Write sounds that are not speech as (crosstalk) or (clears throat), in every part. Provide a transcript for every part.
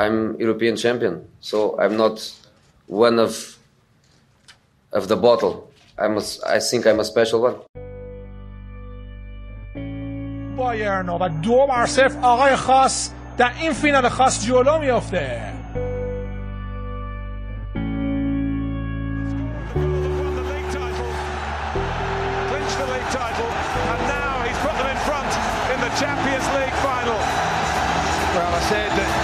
I'm European champion, so I'm not one of of the bottle. I'm a, I think I'm a special one. بایرن و دو بر صفر آقای خاص در این فینال خاص جلو میافته Champions League final. Well, I said that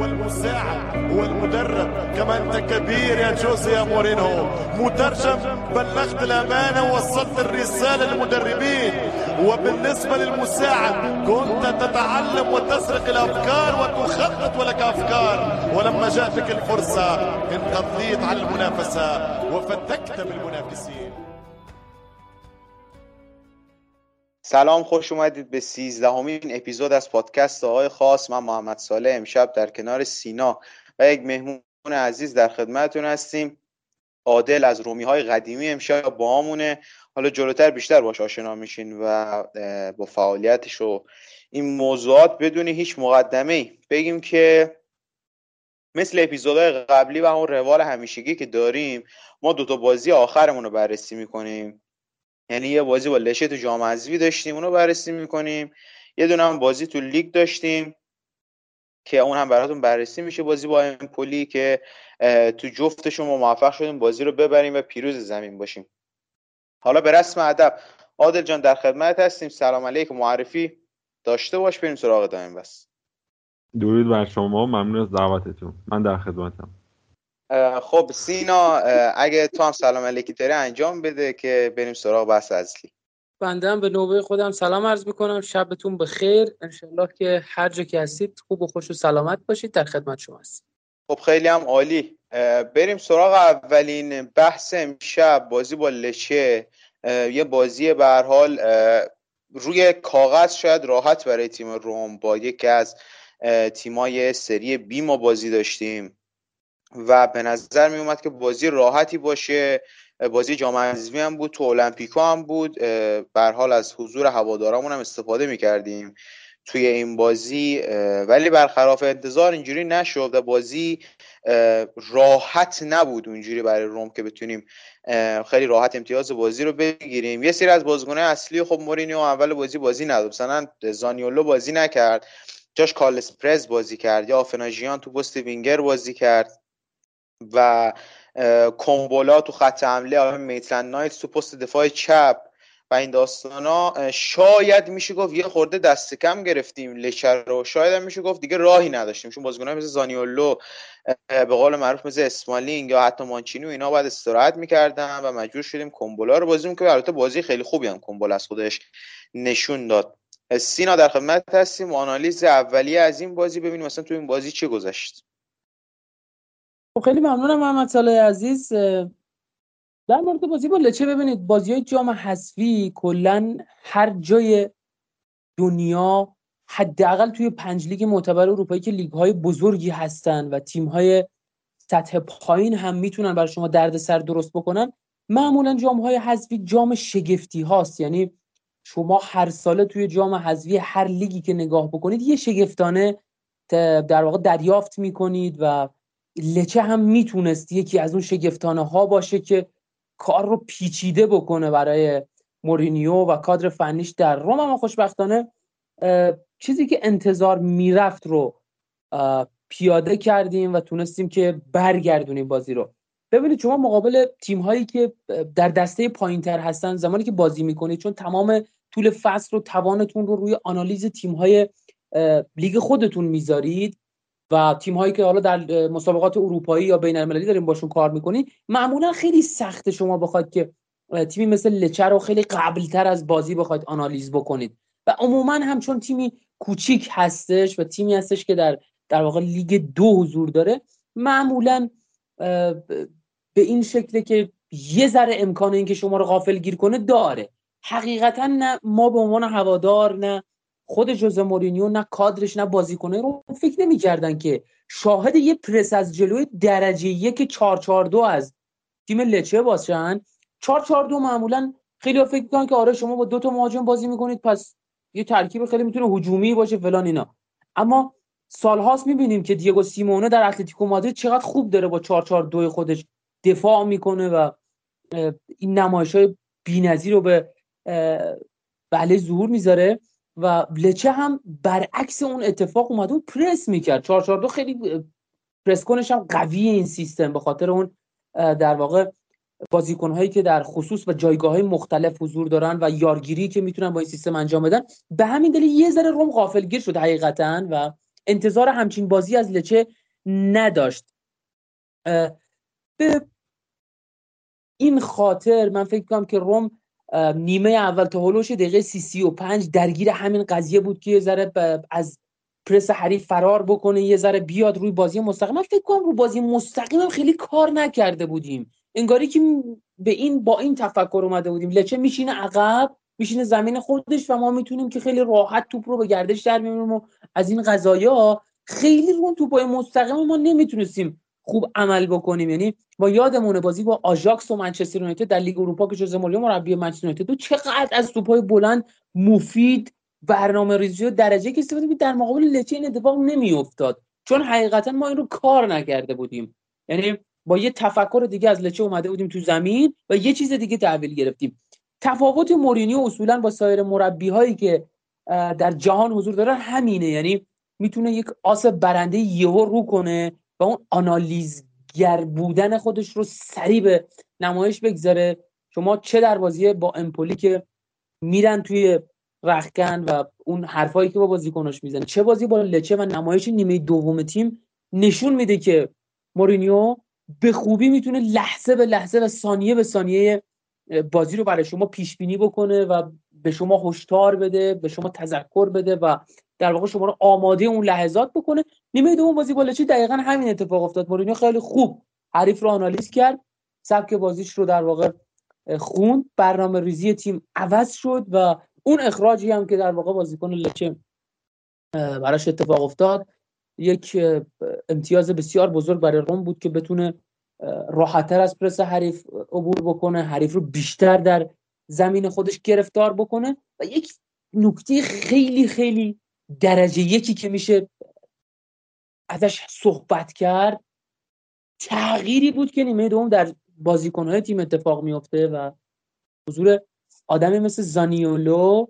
والمساعد والمدرب كما أنت كبير يا جوزي يا مورينو. مترجم بلغت الأمانة ووصلت الرسالة للمدربين. وبالنسبة للمساعد كنت تتعلم وتسرق الأفكار وتخطط ولك أفكار. ولما جاءتك الفرصة انقضيت على المنافسة وفتكت بالمنافسين. سلام خوش اومدید به سیزدهمین اپیزود از پادکست آقای خاص. من محمد ساله امشب در کنار سینا و یک مهمون عزیز در خدمتتون هستیم. عادل از رومی های قدیمی امشب با همونه. حالا جلوتر بیشتر باش آشنا میشین و با فعالیتش و این موضوعات بدونی هیچ مقدمه ای بگیم که مثل اپیزودهای قبلی و اون روال همیشگی که داریم ما دوتا بازی آخرمون رو بررسی می‌کنیم. یعنی یه بازی با لشه تو جام حذفی داشتیم اونو بررسی می‌کنیم. یه دونه هم بازی تو لیگ داشتیم که اون هم براتون بررسی میشه. بازی با امپولی که تو جفتشون ما موفق شدیم بازی رو ببریم و پیروز زمین باشیم. حالا به رسم ادب عادل جان در خدمت هستیم. سلام علیکم. معرفی داشته باش بریم سراغ دایم بس. درود بر شما. ممنون از دعوتتون. من در خدمتم. خب سینا اگه تو هم سلام علیکی داری انجام بده که بریم سراغ بحث اصلی. بنده هم به نوبه خودم. سلام عرض می‌کنم. شبتون بخیر. انشالله که هر جا که هستید خوب و خوش و سلامت باشید. در خدمت شما هستید خب خیلی هم عالی. بریم سراغ اولین بحث امشب. بازی با لچه. یه بازی به حال روی کاغذ شاید راحت برای تیم روم. با یکی از تیمای سری بی ما بازی داشتیم. و به نظر می اومد که بازی راحتی باشه. بازی جام حذفی هم بود تو المپیکو هم بود. بر حال از حضور هوادارامون هم استفاده می‌کردیم توی این بازی. ولی برخلاف انتظار اینجوری نشد و بازی راحت نبود اونجوری برای روم که بتونیم خیلی راحت امتیاز بازی رو بگیریم. یه سری از بازیکن‌های اصلی خب مورینیو اول بازی بازی نداد. مثلا زانیولو بازی نکرد. جاش کارلس پرز بازی کرد. یا آفناژیان تو پست وینگر بازی کرد. و کومبولا تو خط حمله آقای میتلند نایت تو پست دفاع چپ و این داستانا شاید میشه گفت یه خورده دست کم گرفتیم. لچر رو شاید هم میشه گفت دیگه راهی نداشتیم. چون بازیکن‌ها مثل زانیولو به قول معروف مثل اسمالینگ یا حتی مانچینی اینا باید استراحت می‌کردن و مجبور شدیم کومبولا رو بازی که البته بازی خیلی خوبی هم کومبولا از خودش نشون داد. سینا در خدمت هستیم. و آنالیز اولیه از این بازی ببینیم مثلا تو این بازی چه گذشت. خب خیلی ممنونم محمد صالح عزیز. در مورد بازی با لچه ببینید. بازی های جام حذفی کلا هر جای دنیا حداقل توی پنج لیگ معتبر اروپایی که لیگ های بزرگی هستن و تیم های سطح پایین هم می‌تونن برای شما درد سر درست بکنن معمولا جام های حذفی جام شگفتی هاست یعنی شما هر ساله توی جام حذفی هر لیگی که نگاه بکنید یه شگفتانه در واقع دریافت می‌کنید و لچه هم می‌تونست یکی از اون شگفتانه ها باشه که کار رو پیچیده بکنه برای مورینیو و کادر فنیش در روم. اما خوشبختانه چیزی که انتظار می‌رفت رو پیاده کردیم و تونستیم که برگردونیم بازی رو. ببینید شما مقابل تیم هایی که در دسته پایین تر هستن زمانی که بازی می‌کنید چون تمام طول فصل رو توانتون رو روی آنالیز تیم های لیگ خودتون می‌ذارید و تیم هایی که حالا در مسابقات اروپایی یا بین المللی داریم باشون کار می‌کنی معمولا خیلی سخت شما بخواید که تیمی مثل لچه رو خیلی قبلتر از بازی بخواید آنالیز بکنید. و عموما هم چون تیمی کوچیک هستش و تیمی هستش که در در واقع لیگ دو حضور داره معمولا به این شکل که یه ذره امکان اینکه شما رو غافل گیر کنه داره. حقیقتا نه ما به عنوان هوادار نه خود جوزه مورینیو نه کادرش نه بازیکنه رو فکر نمی‌کردن که شاهد یه پرس از جلوی درجه یک 442 از تیم لچه باشن. 442 معمولا خیلی فکر می‌کنن که آره شما با دو تا مهاجم بازی می‌کنید پس یه ترکیب خیلی می‌تونه هجومی باشه فلان اینا. اما سالهاست می‌بینیم که دیگو سیمونه در اتلتیکو مادرید چقدر خوب داره با 442 خودش دفاع می‌کنه و این نمایش های بی‌نظیر رو به بله ظهور می‌ذاره. و لچه هم برعکس اون اتفاق اومده و پرس می‌کرد. 442 خیلی پرس کنش هم قوی این سیستم به خاطر اون در واقع بازیکن هایی که در خصوص و جایگاه های مختلف حضور دارن و یارگیری که می‌تونن با این سیستم انجام بدن به همین دلیل یه ذره روم غافلگیر شد حقیقتا و انتظار همچین بازی از لچه نداشت. به این خاطر من فکر کنم که روم نیمه اول تا هلوش دقیقه سی سی و پنج درگیر همین قضیه بود که یه ذره از پرس حریف فرار بکنه یه ذره بیاد روی بازی مستقیم. فکر کنم روی بازی مستقیم خیلی کار نکرده بودیم. انگاری که به این با این تفکر اومده بودیم. لچه میشینه عقب میشینه زمین خودش و ما می‌تونیم که خیلی راحت توپ رو به گردش در بیاریم و از این قضايا خیلی رو توپای مستقیم ما نمی‌تونستیم خوب عمل بکنیم. یعنی با یادمونه بازی با آژاکس و منچستر یونایتد در لیگ اروپا که ژوزه مورینیو مربی منچستر یونایتد چقدر از توپای بلند مفید برنامه ریزی و درجه یک استفاده در مقابل لچه این اتفاق نمیافتاد. چون حقیقتا ما این رو کار نکرده بودیم. یعنی با یه تفکر دیگه از لچه اومده بودیم تو زمین و یه چیز دیگه تحویل گرفتیم. تفاوت مورینیو اصولا با سایر مربی هایی که در جهان حضور دارن همینه. یعنی می‌تونه یک آس برنده یهو رو کنه. و اون آنالیزگر بودن خودش رو سریع به نمایش بگذاره. شما چه در بازی با امپولی که میرن توی رخکن و اون حرفایی که با بازیکناش می‌زنه چه بازی با لچه و نمایش نیمه دوم تیم نشون میده که مورینیو به خوبی می‌تونه لحظه به لحظه و ثانیه به ثانیه بازی رو برای شما پیش بینی بکنه و به شما هشدار بده به شما تذکر بده و در واقع شما رو آماده اون لحظات بکنه. نیمه دوم بازی با لچی دقیقا همین اتفاق افتاد. مورینیو خیلی خوب حریف رو آنالیز کرد. سبک بازیش رو در واقع خوند. برنامه ریزی تیم عوض شد و اون اخراجی هم که در واقع بازیکن لچه براش اتفاق افتاد. یک امتیاز بسیار بزرگ برای روم بود که بتونه راحتتر از پرس حریف عبور بکنه. حریف رو بیشتر در زمین خودش گرفتار بکنه. و یک نکته خیلی خیلی درجه یکی که میشه ازش صحبت کرد تغییری بود که نیمه دوم در بازیکنهای تیم اتفاق میفته و حضور آدمی مثل زانیولو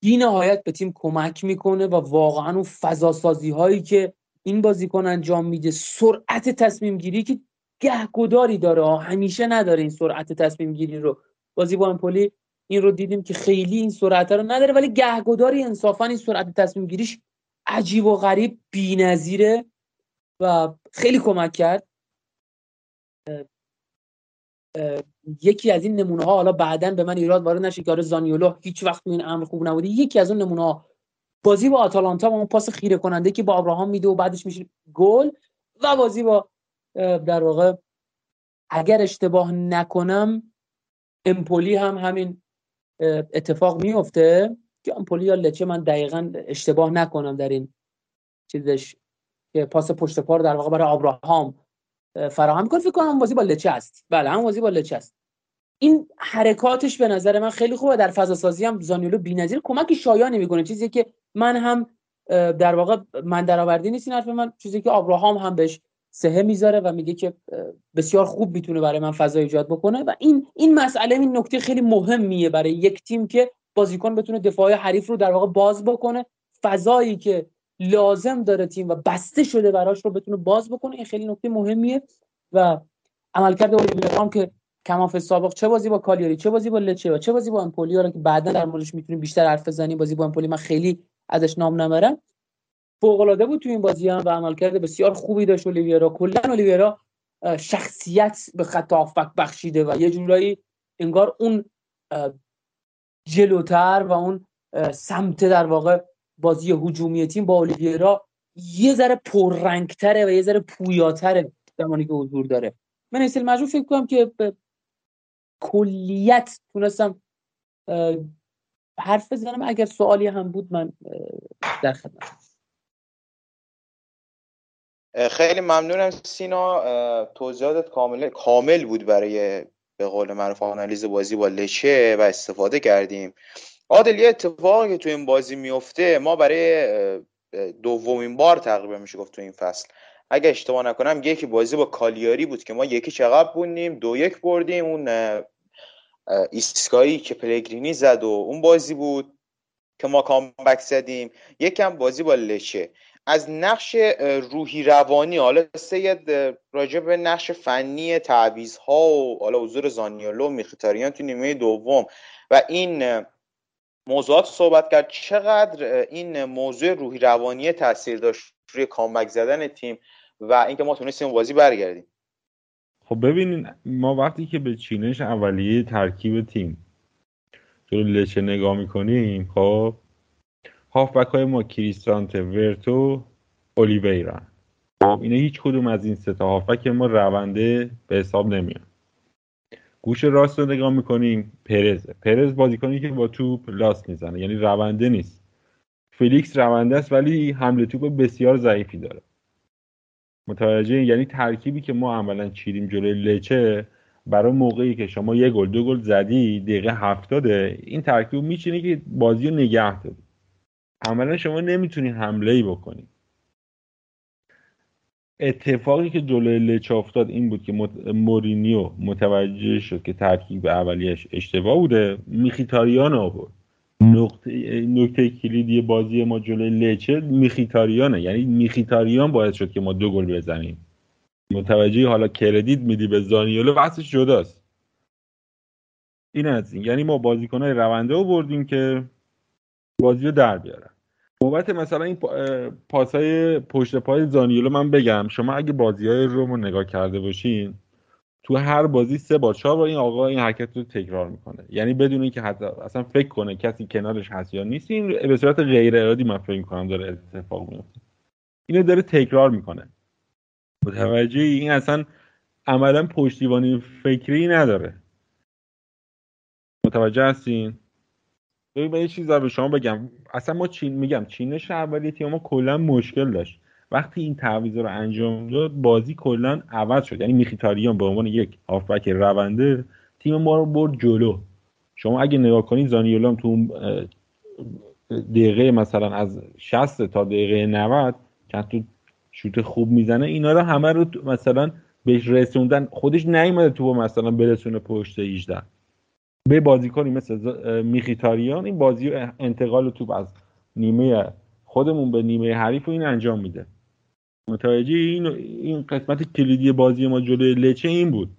بی نهایت به تیم کمک می‌کنه و واقعا اون فضاسازی هایی که این بازیکن انجام میده سرعت تصمیم گیری که گهگداری داره همیشه نداره این سرعت تصمیم گیری رو. بازی با امپولی این رو دیدیم که خیلی این سرعت رو نداره ولی گهگداری انصافا این سرعت تصمیم گیریش عجیب و غریب بی‌نظیره و خیلی کمک کرد. یکی از این نمونه ها حالا بعدا به من ایراد وارد نشه که آره زانیولو هیچ وقت این امر خوب نبوده یکی از اون نمونه ها بازی با آتالانتا با اون پاس خیره کننده که با ابراهام میده و بعدش میشه گل و بازی با در واقع اگر اشتباه نکنم امپولی هم همین اتفاق میفته که امپولی یا لچه من دقیقا اشتباه نکنم در این چیزش که پاس پشت پا در واقع برای ابراهام فراهم می‌کنه. فکر کنم بازی با لچه است. بله هم بازی با لچه است. این حرکاتش به نظر من خیلی خوبه. در فضا سازی هم زانیولو بی‌نظیر کمک شایانی می‌کنه چیزی که من هم در واقع من درآوردی نیست این حرف من. چیزی که ابراهام هم بهش سهه می‌ذاره و میگه که بسیار خوب می‌تونه برای من فضا ایجاد بکنه و این این مسئله این نکته خیلی مهمیه برای یک تیم که بازیکن بتونه دفاع حریف رو در واقع باز بکنه. فضایی که لازم داره تیم و بسته شده براش رو بتونه باز بکنه این خیلی نکته مهمیه. و عملکرد اولیویر که کماف سابق چه بازی با کالیاری چه بازی با لچه و چه بازی با امپولی که بعدا در موردش می‌تونیم بیشتر حرف بزنیم بازی با امپولی من خیلی ازش نام نبرم فوق العاده بود تو این بازی هم و عملکرد بسیار خوبی داشت اولیویرا. کلا اولیویرا شخصیت به خط هافبک بخشیده و یه جورایی انگار اون جلوتر و اون سمت در واقع بازی هجومی تیم با اولیویرا یه ذره پررنگتره و یه ذره پویاتره زمانی که حضور داره. من اصل مجبور فکر کنم که به کلیت تونستم حرف بزنم. اگر سوالی هم بود من در خدمت خیلی ممنونم سینا. توضیحاتت کامل کامل بود برای به قول معروف آنالیز بازی با لچه و استفاده کردیم. عادل یه اتفاقی که تو این بازی میفته ما برای دومین بار تقریبا میشه گفت تو این فصل. اگه اشتباه نکنم یکی بازی با کالیاری بود که ما یکی چقدر بودیم دو یک بردیم. اون ایسکایی که پلگرینی زد و اون بازی بود که ما کامبک زدیم. یکم بازی با لچه. از نقش روحی روانی حالا سید راجع به نقش فنی تعویض ها و حالا حضور زانیولو میخیتاریان تو نیمه دوم و این موضوعات صحبت کرد چقدر این موضوع روحی روانی تاثیر داشت روی کامبک زدن تیم و اینکه ما تونستیم بازی برگردیم. خب ببینین ما وقتی که به چینش اولیه ترکیب تیم جلو لچه نگاه می‌کنیم خب هافبک های ما کریستانته ورتو اولیویرا. خب. اینا هیچ کدوم از این سه تا هافبک ما رونده به حساب نمیان. گوش راست رو نگاه می‌کنیم پرز پرز بازیکنی که با توپ لاست می‌زنه. یعنی رونده نیست. فلیکس رونده است ولی حمله توپ بسیار ضعیفی داره. متوجه یعنی ترکیبی که ما عملا چیدیم جلوی لچه برای موقعی که شما یه گل دو گل زدی دقیقه هفتاده این ترکیب میچینه که بازی رو نگه داری. عملا شما نمی‌تونی حمله ای بکنی. اتفاقی که جلوی لچه افتاد این بود که مورینیو متوجه شد که ترکیب اولیش اشتباه بوده میخیتاریان آورد. نقطه, نقطه کلیدی بازی ما جلوی لچه میخیتاریانه. یعنی میخیتاریان باعث شد که ما دو گل بزنیم. متوجه حالا کردیت میدی به زانیولو بحثش جداست. این از این. یعنی ما بازیکنهای رونده رو بردیم که بازی رو در بیارن. بابت مثلا این پاسای پشت پای زانیولو من بگم شما اگه بازی های روم رو نگاه کرده باشین تو هر بازی سه بار چهار بار این آقا این حرکت رو تکرار می‌کنه. یعنی بدون اینکه حتی اصلا فکر کنه کسی کنارش هست یا نیست این به صورت غیر ارادی من فکر می‌کنم داره اتفاق میفته اینو داره تکرار می‌کنه. متوجه این اصلا عملا پشتیبانی فکری نداره. متوجه هستین؟ ببین من یه چیز به شما بگم. اصلا ما چین میگم چینش اولیه تیم ما کلا مشکل داشت. وقتی این تعویض رو انجام داد بازی کلا عوض شد. یعنی میخیتاریان به عنوان یک هافبک رونده تیم ما رو برد جلو. شما اگه نگاه کنید زانیولام تو دقیقه مثلا از 60 تا دقیقه 90 که تو شوت خوب می‌زنه اینا رو همه رو مثلا بهش رسوندن. خودش نیومده تو مثلا برسونه پشت 18 به بازیکنی مثل میخیتاریان این بازی انتقال توپ از نیمه خودمون به نیمه حریف و این انجام میده. متوجه این این قسمت کلیدی بازی ما جلوی لچه این بود.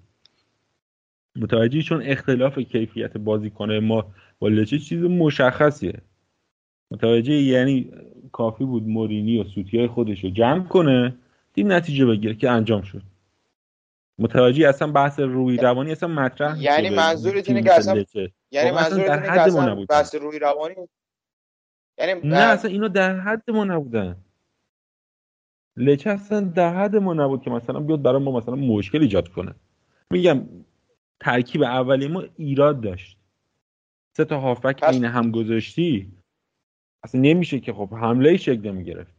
متوجه چون اختلاف کیفیت بازیکن ما با لچه چیز مشخصیه. متوجه یعنی کافی بود مورینی و سوتی های خودش رو جمع کنه این نتیجه بگیره که انجام شد. متوجه اصلا بحث روی روانی اصلا مطرح یعنی منظورت اینه که اصلا یعنی منظورت اینه که اصلا بحث روی روانی یعنی نه اصلا اینو در حد ما نبودن. لچه اصلا در حد ما نبود که مثلا بیاد برای ما مثلا مشکل ایجاد کنه. میگم ترکیب اولی ما ایراد داشت. سه تا هافک این هم گذاشتی اصلا نمیشه که خب حمله شکل نمی‌گرفت.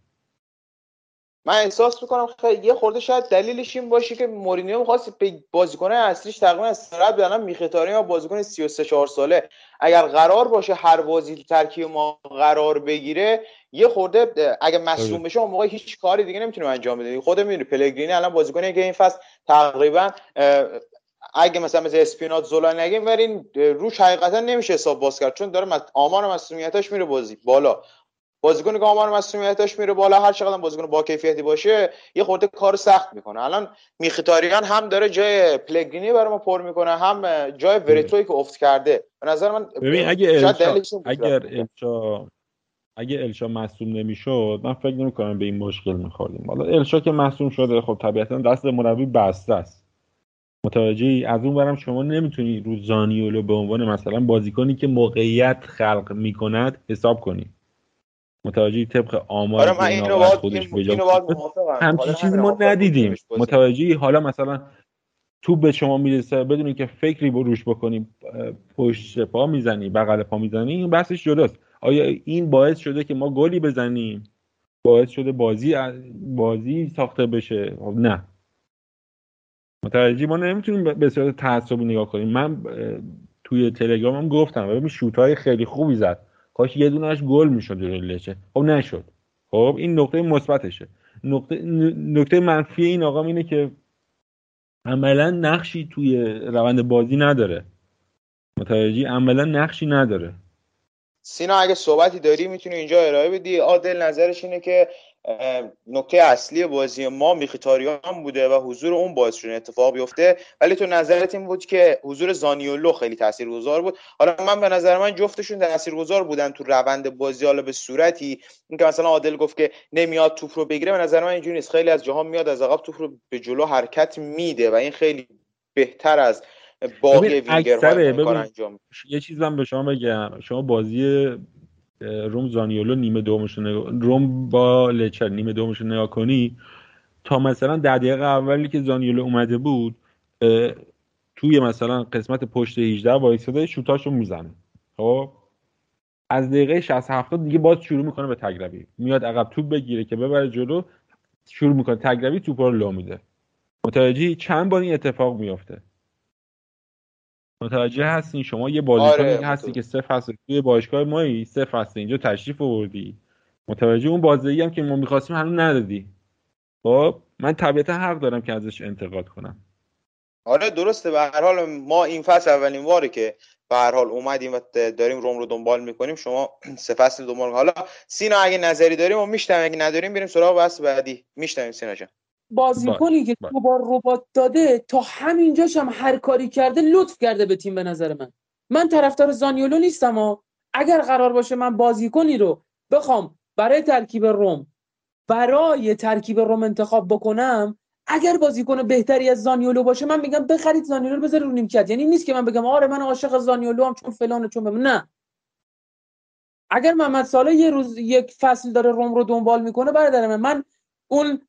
من احساس می‌کنم خیلی یه خورده شاید دلیلش این باشه که مورینیو می‌خواست به بازیکن اصلیش تقریبا استراحت بدن میخیتاری یا بازیکن 33 4 ساله. اگر قرار باشه هر بازی ترکیب ما قرار بگیره یه خورده اگه مصدوم بشه اون موقع هیچ کاری دیگه نمی‌تونیم انجام بدیم. خود می‌دونی پلگرینی الان بازیکنی که این فصل تقریبا اگه مثلا مثل اسپینات زولا نگیم ورین روش حقیقتا نمیشه حساب باز کرد. چون داره آمار مسئولیتش میره بازی بالا. بازیکن که آمار مسئولیتش میره بالا هر چقدر بازیکن با کیفیتی باشه یه خورده کار سخت می‌کنه. الان میخیتاریان هم داره جای پلگرینی برای ما پر می‌کنه هم جای وریتوی که افت کرده. به نظر من ببین اگه الشا اگر الشا اگه الشا مصوم نمی‌شد من فکر نمی کنم به این مشکل میخوردیم حالا الشا که مصوم شده خب طبیعتا دست مربی بسته است. متوجهی؟ از اون برم شما نمی‌تونی رو زانیولو به عنوان مثلا بازیکنی که موقعیت خلق می‌کند حساب کنی. متوجه طبق آمار آره من اینو خودش همچین چیزی ما ندیدیم. متوجه حالا مثلا تو به شما می‌رسه بدونی که فکری روش بکنی پشت پا می‌زنی بغل پا می‌زنی این بحثش جداست. آیا این باعث شده که ما گلی بزنیم؟ باعث شده بازی بازی ساخته بشه؟ خب نه. متوجه ما نمی‌تونیم به صورت تعصبی نگاه کنیم. من توی تلگرامم گفتم ببین شوت های خیلی خوبی زد. کاش یه دونهش گل می‌شد لچه. خب نشد. خب این نقطه مثبتشه. نقطه نقطه منفی این آقام اینه که عملا نقشی توی روند بازی نداره. متوجهی؟ عملا نقشی نداره. سینا اگه صحبتی داری می‌تونی اینجا ارائه بدی. عادل نظرش اینه که نکته اصلی بازی ما میخیتاریان بوده و حضور اون باعث شده اتفاق بیفته. ولی تو نظرت این بود که حضور زانیولو خیلی تاثیرگذار بود. حالا من به نظر من جفتشون تاثیرگذار بودن تو روند بازی حالا به صورتی اینکه مثلا عادل گفت که نمیاد توپ رو بگیره به نظر من اینجوری نیست. خیلی از جاها میاد از عقب توپ رو به جلو حرکت میده و این خیلی بهتر از باقی وینگرها انجام یه چیز من به شما بگم. شما بازی روم زانیولو نیمه دومش روم با لچر نیمه دومش نگاه کنی تا مثلا در دقیقه اولی که زانیولو اومده بود توی مثلا قسمت پشت 18 وایساده شوتاشو می‌زنه. خب؟ از دقیقه 60 70 دیگه باز شروع می‌کنه به تگربی میاد عقب توپ بگیره که ببره جلو شروع می‌کنه. تگربی توپ رو لو میده. متوجه چند بار این اتفاق میافته؟ متوجه هستین؟ شما یه بازیکنی آره هستی که سه فصل توی باشگاه مایی سه فصل اینجا تشریف آوردی. متوجه اون بازی هم که ما می‌خواستیم هنوز ندادی. خب من طبیعتا حق دارم که ازش انتقاد کنم. آره درسته. به هر حال ما این فصل اولین واره که به هر حال اومدیم و داریم روم رو دنبال می‌کنیم شما (clears throat) سه فصل دنبال حالا سینا اگه نظری داریم و میشتم اگه نداریم بریم سراغ بحث بعدی. میشتم سینا جان. بازیکنی که تو بار ربات داده تا همینجاش هم هر کاری کرده لطف کرده به تیم به نظر من. من طرفدار زانیولو نیستم و اگر قرار باشه من بازیکنی رو بخوام برای ترکیب روم برای ترکیب روم انتخاب بکنم اگر بازیکن بهتری از زانیولو باشه من میگم بخرید زانیولو رو بذارید رو نیمکت. یعنی نیست که من بگم آره من عاشق زانیولو هم چون فلان چون بم. نه. اگر محمد ساله یه روز یک فصل داره روم رو دنبال می‌کنه برادر من من اون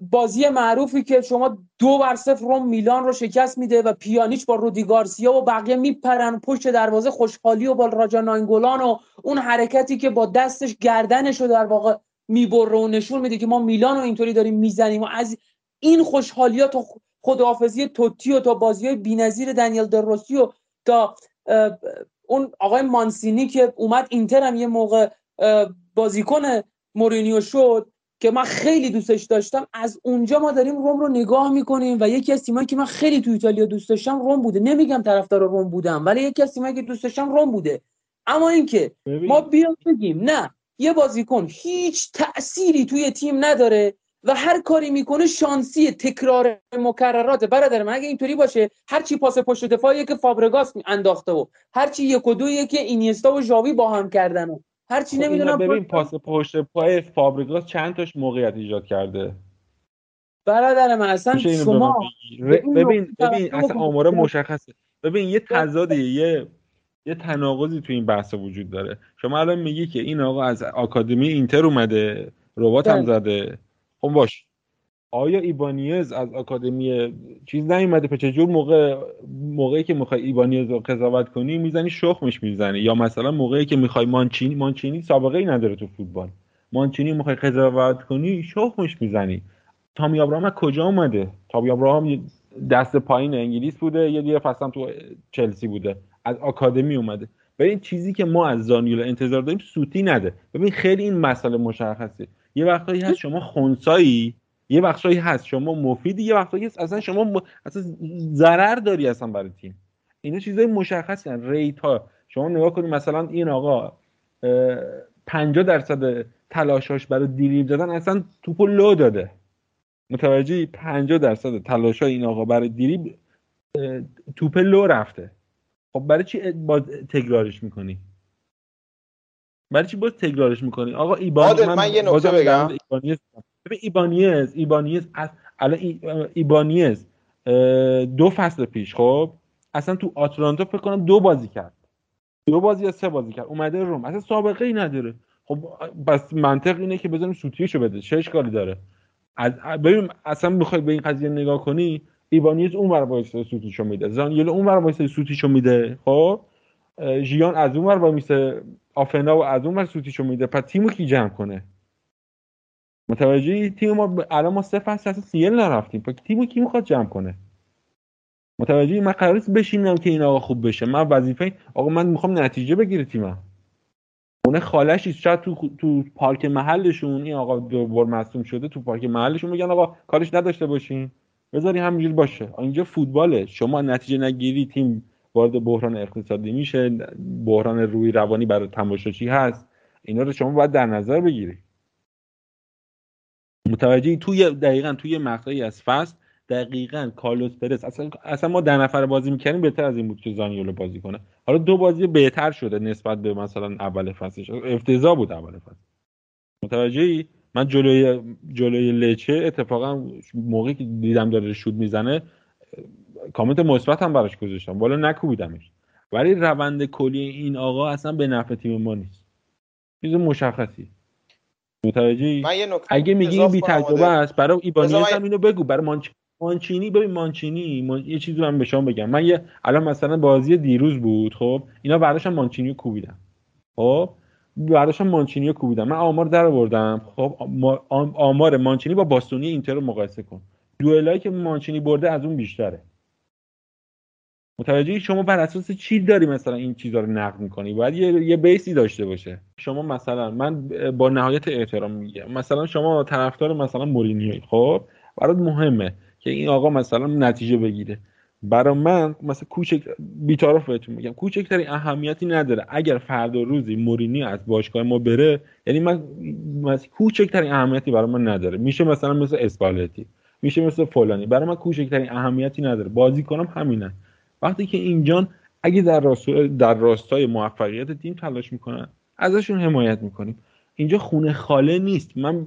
بازی معروفی که شما دو بر صفر روم میلان رو شکست میده و پیانیچ با رودی گارسیا و بقیه میپرن پشت دروازه خوشحالی و با راجا ناینگولان و اون حرکتی که با دستش گردنش رو در واقع می‌بره و نشون میده که ما میلان رو اینطوری داریم می‌زنیم و از این خوشحالی ها تا خداحافظی توتی و تا بازی های بینظیر دنیل دروسی و تا اون آقای مانسینی که اومد اینتر هم یه موقع بازیکن مورینیو شد. که من خیلی دوستش داشتم از اونجا ما داریم روم رو نگاه می‌کنیم و یکی از تیمایی که من خیلی تو ایتالیا دوست داشتم روم بوده. نمیگم طرفدار روم بودم ولی یکی از تیمایی که دوست داشتم روم بوده. اما اینکه ما بیام بگیم نه یه بازیکن هیچ تأثیری توی تیم نداره و هر کاری می‌کنه شانسی تکرار مکررات برادر من. اگه اینطوری باشه هر چی پاس پشت دفاعی که فابرگاس انداخته و هر چی یک و دویی که اینیستا و ژاوی با هم کردن و هر چی خب نمی‌دونم ببین پاس پشت پای فابریگاس چند تاش موقعیت ایجاد کرده؟ برادر من اصلا شما ببین. ببین اصلا آماره مشخصه. ببین یه تضادی یه یه تناقضی تو این بحث وجود داره. شما الان میگی که این آقا از آکادمی اینتر اومده ربات هم بله. زده. خب باش. آیا ایبانیز از آکادمی چیز نیومده پس چجور موقع موقعی که می‌خوای ایبانیز رو قضاوت کنی می‌زنی شخمش می‌زنی؟ یا مثلا موقعی که می‌خوای مانچینی مانچینی سابقه ای نداره تو فوتبال. مانچینی می‌خوای قضاوت کنی شخمش می‌زنی. تامی ابراهام از کجا اومده؟ تامی ابراهام دست پایین انگلیس بوده یه دیگه فصلا تو چلسی بوده. از آکادمی اومده. این چیزی که ما از زانیولا انتظار داریم سوتی نده. ببین خیلی این مسئله مشخصه. یه وقتایی هست شما خونسایی یه بخشایی هست شما مفیدی یه وقتایی هست. اصلا شما م... اصلا ضرر داری اصلا برای تیم. اینا چیزای مشخصی هست ریت ها. شما نگاه کنید مثلا این آقا 50 درصد تلاشاش برای دیریب دادن اصلا توپو لو داده. متوجه 50 درصد تلاشای این آقا برای دیریب توپ لو رفته. خب برای چی باز تکرارش می‌کنی؟ برای چی باز تکرارش می‌کنی؟ آقا ایبان من, من یه نکته بگم. ببین ایبانیز ایبانیز الان ایبانیز دو فصل پیش خب؟ اصلا تو آتلانتا فکر کنم دو بازی کرد. دو بازی یا سه بازی کرد. اومده روم. اصلا سابقه ای نداره. خب بس منطق اینه که بزنیم سوتیشو بده. چه اشکالی داره. ببین اصلا می‌خوای به این قضیه نگاه کنی؟ ایبانیز اون ور وایسه سوتیشو میده. زانیولو اون ور وایسه سوتیشو میده. خب؟ ژیان از اون ور وایسه. آفنا و از اون ور سوتیشو میده. پس تیمو کی جمع کنه؟ متوجه تیم ما الان ما سه فصل اصلا سیل نرفتیم. تیمو کی می‌خواد جمع کنه؟ متوجه من قرار بشینم که این آقا خوب بشه. من وظیفه آقا من می‌خوام نتیجه بگیره تیمم. اونه خالش شاید تو تو پارک محلشون این آقا دوبار مصوم شده تو پارک محلشون میگن آقا کارش نداشته باشین. بذاری همینجوری باشه. اینجا فوتباله. شما نتیجه نگیری تیم وارد بحران اقتصادی میشه. بحران روی روانی برای تماشاچی هست. اینا رو شما باید در نظر بگیری. متوجه توی دقیقا توی مقطعی از فصل دقیقا کارلوس پرس. اصلا, اصلا ما در نفر بازی می‌کردیم بهتر از این بود که زانیولو بازی کنه. حالا دو بازی بهتر شده نسبت به مثلا اول فصلش. افتضاح بود اول فصل. متوجهی من جلوی جلوی لچه اتفاقا موقعی که دیدم داره شود می‌زنه کامنت مثبت هم براش گذاشتم. والا نکوبیدمش. ولی روند کلی این آقا اصلا به نفع تیم ما نیست. چیز مشخصی. متوجهی؟ اگه میگی بی تجربه است برای ایبانیز هم اینو بگو. برای مانچ... مانچینی ببین مانچینی یه چیزی من به شما بگم. من یه الان مثلا بازی دیروز بود خب؟ اینا برداشتن مانچینی رو کوبیدن. خب؟ برداشتن مانچینی رو کوبیدن. من آمار در آوردم. خب؟ آمار مانچینی با باستونی اینتر رو مقایسه کن. دوئلایی که مانچینی برده از اون بیشتره. متوجه شما بر اساس چی داری مثلا این چیزا رو نقد می‌کنی؟ باید یه, یه بیسی داشته باشه. شما مثلا من با نهایت احترام میگم. مثلا شما طرفدار مثلا مورینیو خب؟ برات مهمه که این آقا مثلا نتیجه بگیره. برای من مثلا کوچک بیطرف بهتون میگم. کوچکترین اهمیتی نداره. اگر فردا روزی مورینی از باشگاه ما بره یعنی من مثلا کوچکترین اهمیتی برای من نداره. میشه مثلا مثل اسپالتی میشه مثل فلانی. برای من کوچکترین اهمیتی نداره. بازی کنم همینه وقتی که اینجان اگه در, در راستای موفقیت تیم تلاش می‌کنن ازشون حمایت می‌کنیم. اینجا خونه خاله نیست. من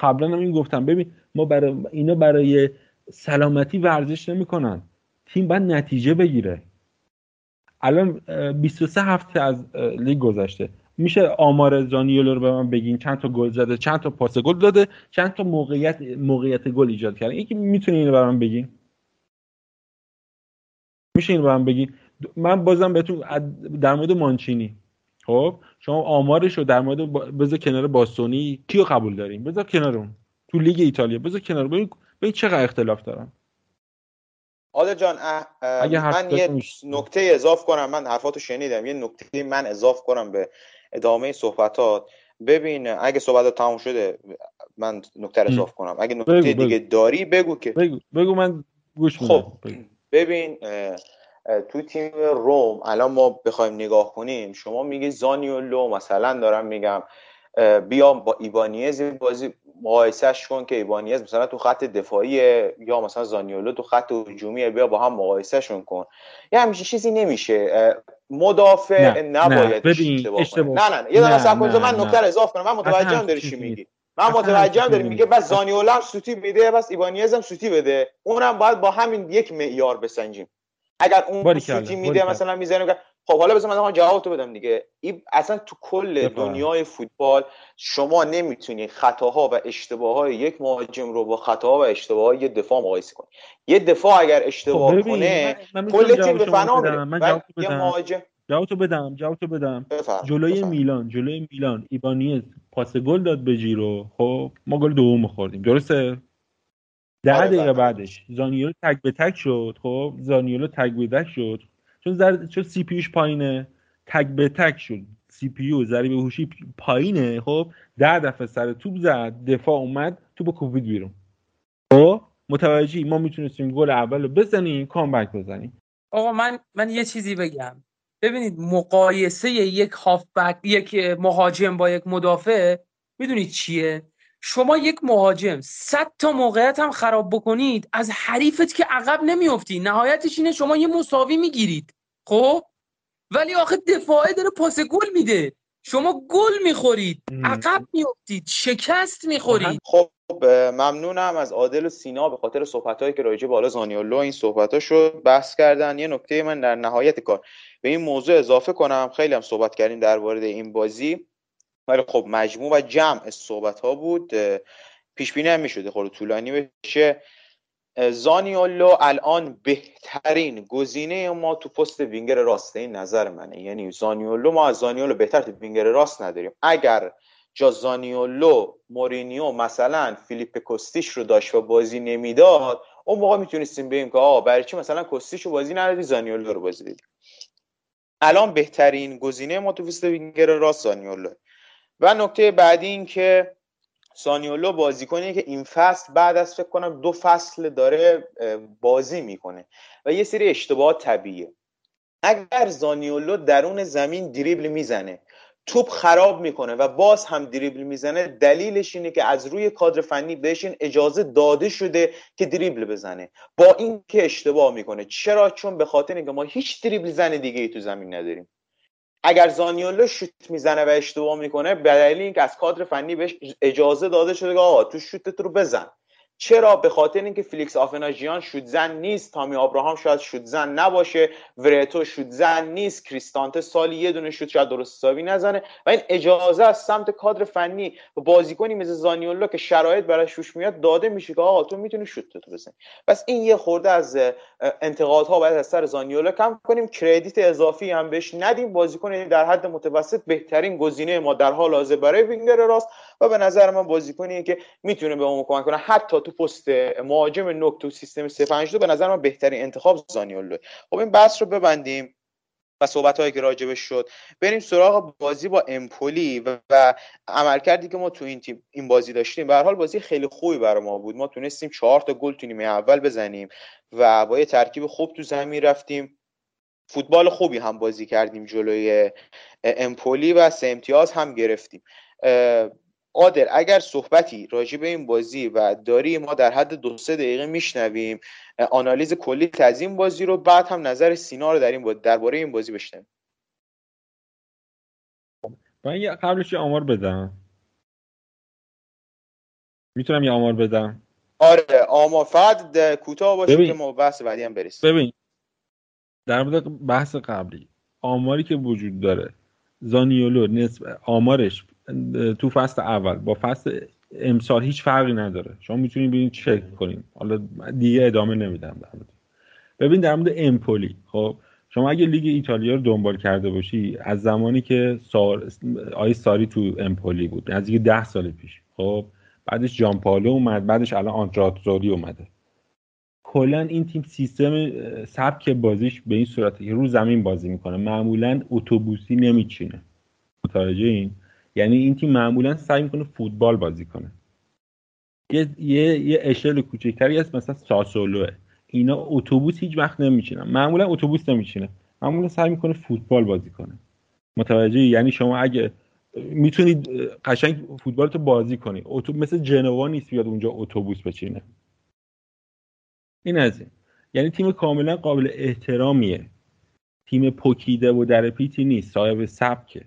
قبلا هم این گفتم. ببین ما برای اینا برای سلامتی ورزش نمی‌کنن. تیم باید نتیجه بگیره. الان 23 هفته از لیگ گذشته. میشه آمار زانیولو رو به من بگین؟ چند تا گل زده؟ چند تا پاس گل داده؟ چند تا موقعیت موقعیت گل ایجاد کرده؟ یکی می‌تونه اینو برام بگین؟ میشه اینو برام بگین من بازم بهتون در مورد مانچینی. خب؟ شما آمارش رو در مورد بذار کنار باستونی. کیو قبول داریم بذار کنار اون. تو لیگ ایتالیا. بذار کنار ببین ببین چقدر اختلاف دارن عادل جان اگه من یه نکته اضاف کنم. من حرفاتو شنیدم. یه نکته من اضاف کنم به ادامه صحبتات. ببین اگه صحبتات تموم شده من نکته اضاف کنم. اگه نکته بگو دیگه بگو. داری بگو که. بگو. بگو من گوش خب. ببین تو تیم روم الان ما بخوایم نگاه کنیم شما میگی زانیولو مثلا دارم میگم بیا با ایبانیز بازی مقایسهش کن که ایبانیز مثلا تو خط دفاعی یا مثلا زانیولو تو خط هجومی بیا با هم مقایسهشون کن. یه همیشه چیزی نمیشه. مدافع نه، نباید نه. اشتباه نه نه یه دقیقه صبر من نکته اضافه کنم. من متوجهم داری چی میگی. من متوجهم داری میگه بس زانیولو هم سوتی بده بس ایبانیز هم سوتی بده. اونم باید با همین یک معیار بسنجیم. اگر اون سوتی میده مثلا می‌زنه خب حالا بذار من جواب تو بدم دیگه. اصلا تو کل دنیای فوتبال شما نمی‌تونی خطاها و اشتباه یک مهاجم رو با خطاها و اشتباه یه دفاع مقایسه کنی. یه دفاع اگر اشتباه خب کنه کل تیم به فنا میره یه مهاجم جواب بدم جواب بدم. جلوی میلان جلوی میلان. ایبانیز پاس گل داد به جیرو. خب ما گل دوم خوردیم. درسته؟ ده آره، دقیقه بله. بعدش. زانیولو تک به تک شد. خب زانیولو تک به تک شد. چون زر... چون سی پیوش پایینه. تک به تک شد. سی پی یو ضریب هوشی پایینه. خب ده دفعه سر توپ زد. دفاع اومد. توپ کووید بیرون. خب متوجهی؟ ما می‌تونستیم گل اول رو بزنیم کامبک بزنیم. آقا من من یه چیزی بگم. ببینید مقایسه یک هافبک یک مهاجم با یک مدافع می‌دونید چیه؟ شما یک مهاجم صد تا موقعیت هم خراب بکنید از حریفت که عقب نمیافتی. نهایتش اینه شما یه مساوی می‌گیرید. خب؟ ولی آخه دفاعه داره پاس گل میده. شما گل می‌خورید. عقب میافتید. شکست می‌خورید. خب ممنونم از عادل و سینا به خاطر صحبتهایی که راجع بالا زانیولو این صحبت شد بحث کردن. یه نکته من در نهایت کار. به این موضوع اضافه کنم خیلی هم صحبت کردیم در مورد این بازی. ولی خب مجموع و جمع صحبت ها بود. پیش بینی هم می‌شده خود طولانی بشه. زانیولو الان بهترین گزینه ما تو پست وینگر راسته این نظر منه. یعنی زانیولو ما از زانیولو بهتر تو وینگر راست نداریم. اگر جا زانیولو مورینیو مثلا فیلیپ کوستیش رو داشت و بازی نمی‌داد اون موقع می‌تونستیم بگیم که آه برای چی مثلا کوستیش رو بازی ندادی زانیولو رو بازی دادی الان بهترین گزینه ما تو پست وینگر راست زانیولو و نکته بعدی این که سانیولو بازیکنی که این فصل بعد از فکر کنم دو فصل داره بازی می‌کنه و یه سری اشتباهات طبیعیه. اگر زانیولو درون زمین دریبل می‌زنه توپ خراب می‌کنه و باز هم دریبل می‌زنه. دلیلش اینه که از روی کادر فنی بهش این اجازه داده شده که دریبل بزنه. با این که اشتباه می‌کنه. چرا؟ چون به خاطر اینکه ما هیچ دریبل زن دیگه ای تو زمین نداریم. اگر زانیولو شوت می‌زنه و اشتباه می‌کنه به دلیل اینکه از کادر فنی بهش اجازه داده شده که آقا تو شوتت رو بزن. چرا؟ به خاطر اینکه فلیکس آفناژیان شوت زن نیست تامی آبراهام شاید شوت زن نباشه ورتو شوت زن نیست کریستانته سالی یه دونه شوت شاید درست حسابی نزنه و این اجازه از سمت کادر فنی و بازیکنی مثل زانیولو که شرایط برای شوش میاد داده میشه که آقا تو می‌تونی شوت تو بزنی. پس این یه خورده از انتقادها باید از سر زانیولو کم کنیم. کردیت اضافی هم بهش ندیم. بازیکن در حد متوسط بهترین گزینه ما در حال حاضر برای وینگر راست و به نظر من بازیکنیه که می‌تونه به اون کمک کنه. حتی تو پست مهاجم نوک تو سیستم 352 به نظر من بهترین انتخاب زانیولو خب این بحث رو ببندیم و صحبت هایی که راجبش شد بریم سراغ بازی با امپولی و, و عمل کردی که ما تو این تیم این بازی داشتیم. به حال بازی خیلی خوبی برای ما بود. ما تونستیم چهار تا گل تو نیمه اول بزنیم و با یه ترکیب خوب تو زمین رفتیم. فوتبال خوبی هم بازی کردیم جلوی امپولی و سه امتیاز هم گرفتیم. قادر اگر صحبتی راجع به این بازی و داری ما در حد دو سه دقیقه میشنویم آنالیز کلی از این بازی رو بعد هم نظر سینا رو در این بازی درباره این بازی بشنویم. من یه قبلش یه آمار بدم. می‌تونم یه آمار بدم؟ آره آمار. فقط کوتاه باشه ببین. که ما بحث بعدی هم برسیم. ببین در مورد بحث قبلی آماری که وجود داره زانیولو نسب آمارش تو فصل اول. با فصل امسال هیچ فرقی نداره. شما می‌تونید ببینید چک کنیم حالا دیگه ادامه نمیدم در ببین در مورد امپولی خب شما اگه لیگ ایتالیا رو دنبال کرده باشی از زمانی که سار... آی ساری تو امپولی بود نزدیک ده سال پیش خب بعدش جان پالو اومد بعدش الان آنتراتوری اومده. کلا این تیم سیستم سبک بازیش به این صورت که رو زمین بازی می‌کنه. معمولا اتوبوسی نمیچینه. متوجه این؟ یعنی این تیم معمولا سعی می‌کنه فوتبال بازی کنه. یه یه یه اشل کوچکتری هست مثلا ساسولوه اینا اتوبوس هیچ وقت نمیچینن. معمولا اتوبوس نمیچینه معمولا سعی می‌کنه فوتبال بازی کنه. متوجه یعنی شما اگه می‌تونید قشنگ فوتبال تو بازی کنی. مثل جنوا نیست بیاد اونجا اتوبوس بچینه. این از این. یعنی تیم کاملا قابل احترامیه. تیم پوکیده و در پیتی نیست. صاحب سبکه.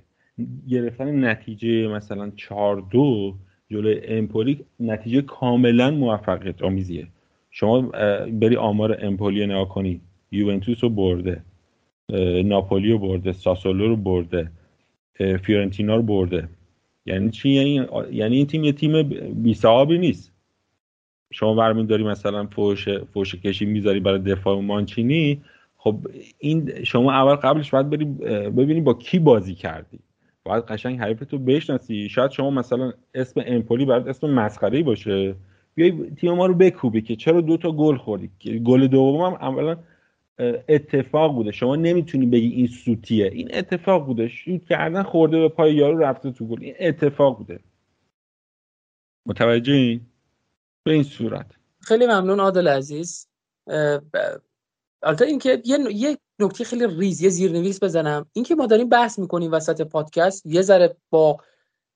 گرفتن نتیجه مثلا 4 دو جلوی امپولی نتیجه کاملا موفقیت آمیزیه. شما بری آمار امپولی نگاه کنی. یوونتوس رو برده. ناپولی رو برده. ساسولو رو برده. فیورنتینا رو برده. یعنی چی؟ یعنی, یعنی این تیم یه تیم بی نیست. شما برمین داری مثلا فوش فوش کشی می‌ذاری برای دفاع مانچینی. خب این شما اول قبلش باید بری ببینی با کی بازی کردی. باید قشنگ حریفتو بشناسی. شاید شما مثلا اسم امپولی برات اسم مسخره باشه. بیای تیم ما رو بکوبی که چرا دو تا گل خوردی؟ گل دوم هم اولا اتفاق بوده. شما نمی‌تونی بگی این سوتیه. این اتفاق بوده. شوت کردن خورده به پای یارو رفته تو گل. این اتفاق بوده. متوجه به این صورت. خیلی ممنون عادل عزیز. البته اینکه یه یه نکته خیلی ریز یه زیرنویس بزنم. اینکه ما داریم بحث می‌کنیم وسط پادکست یه ذره با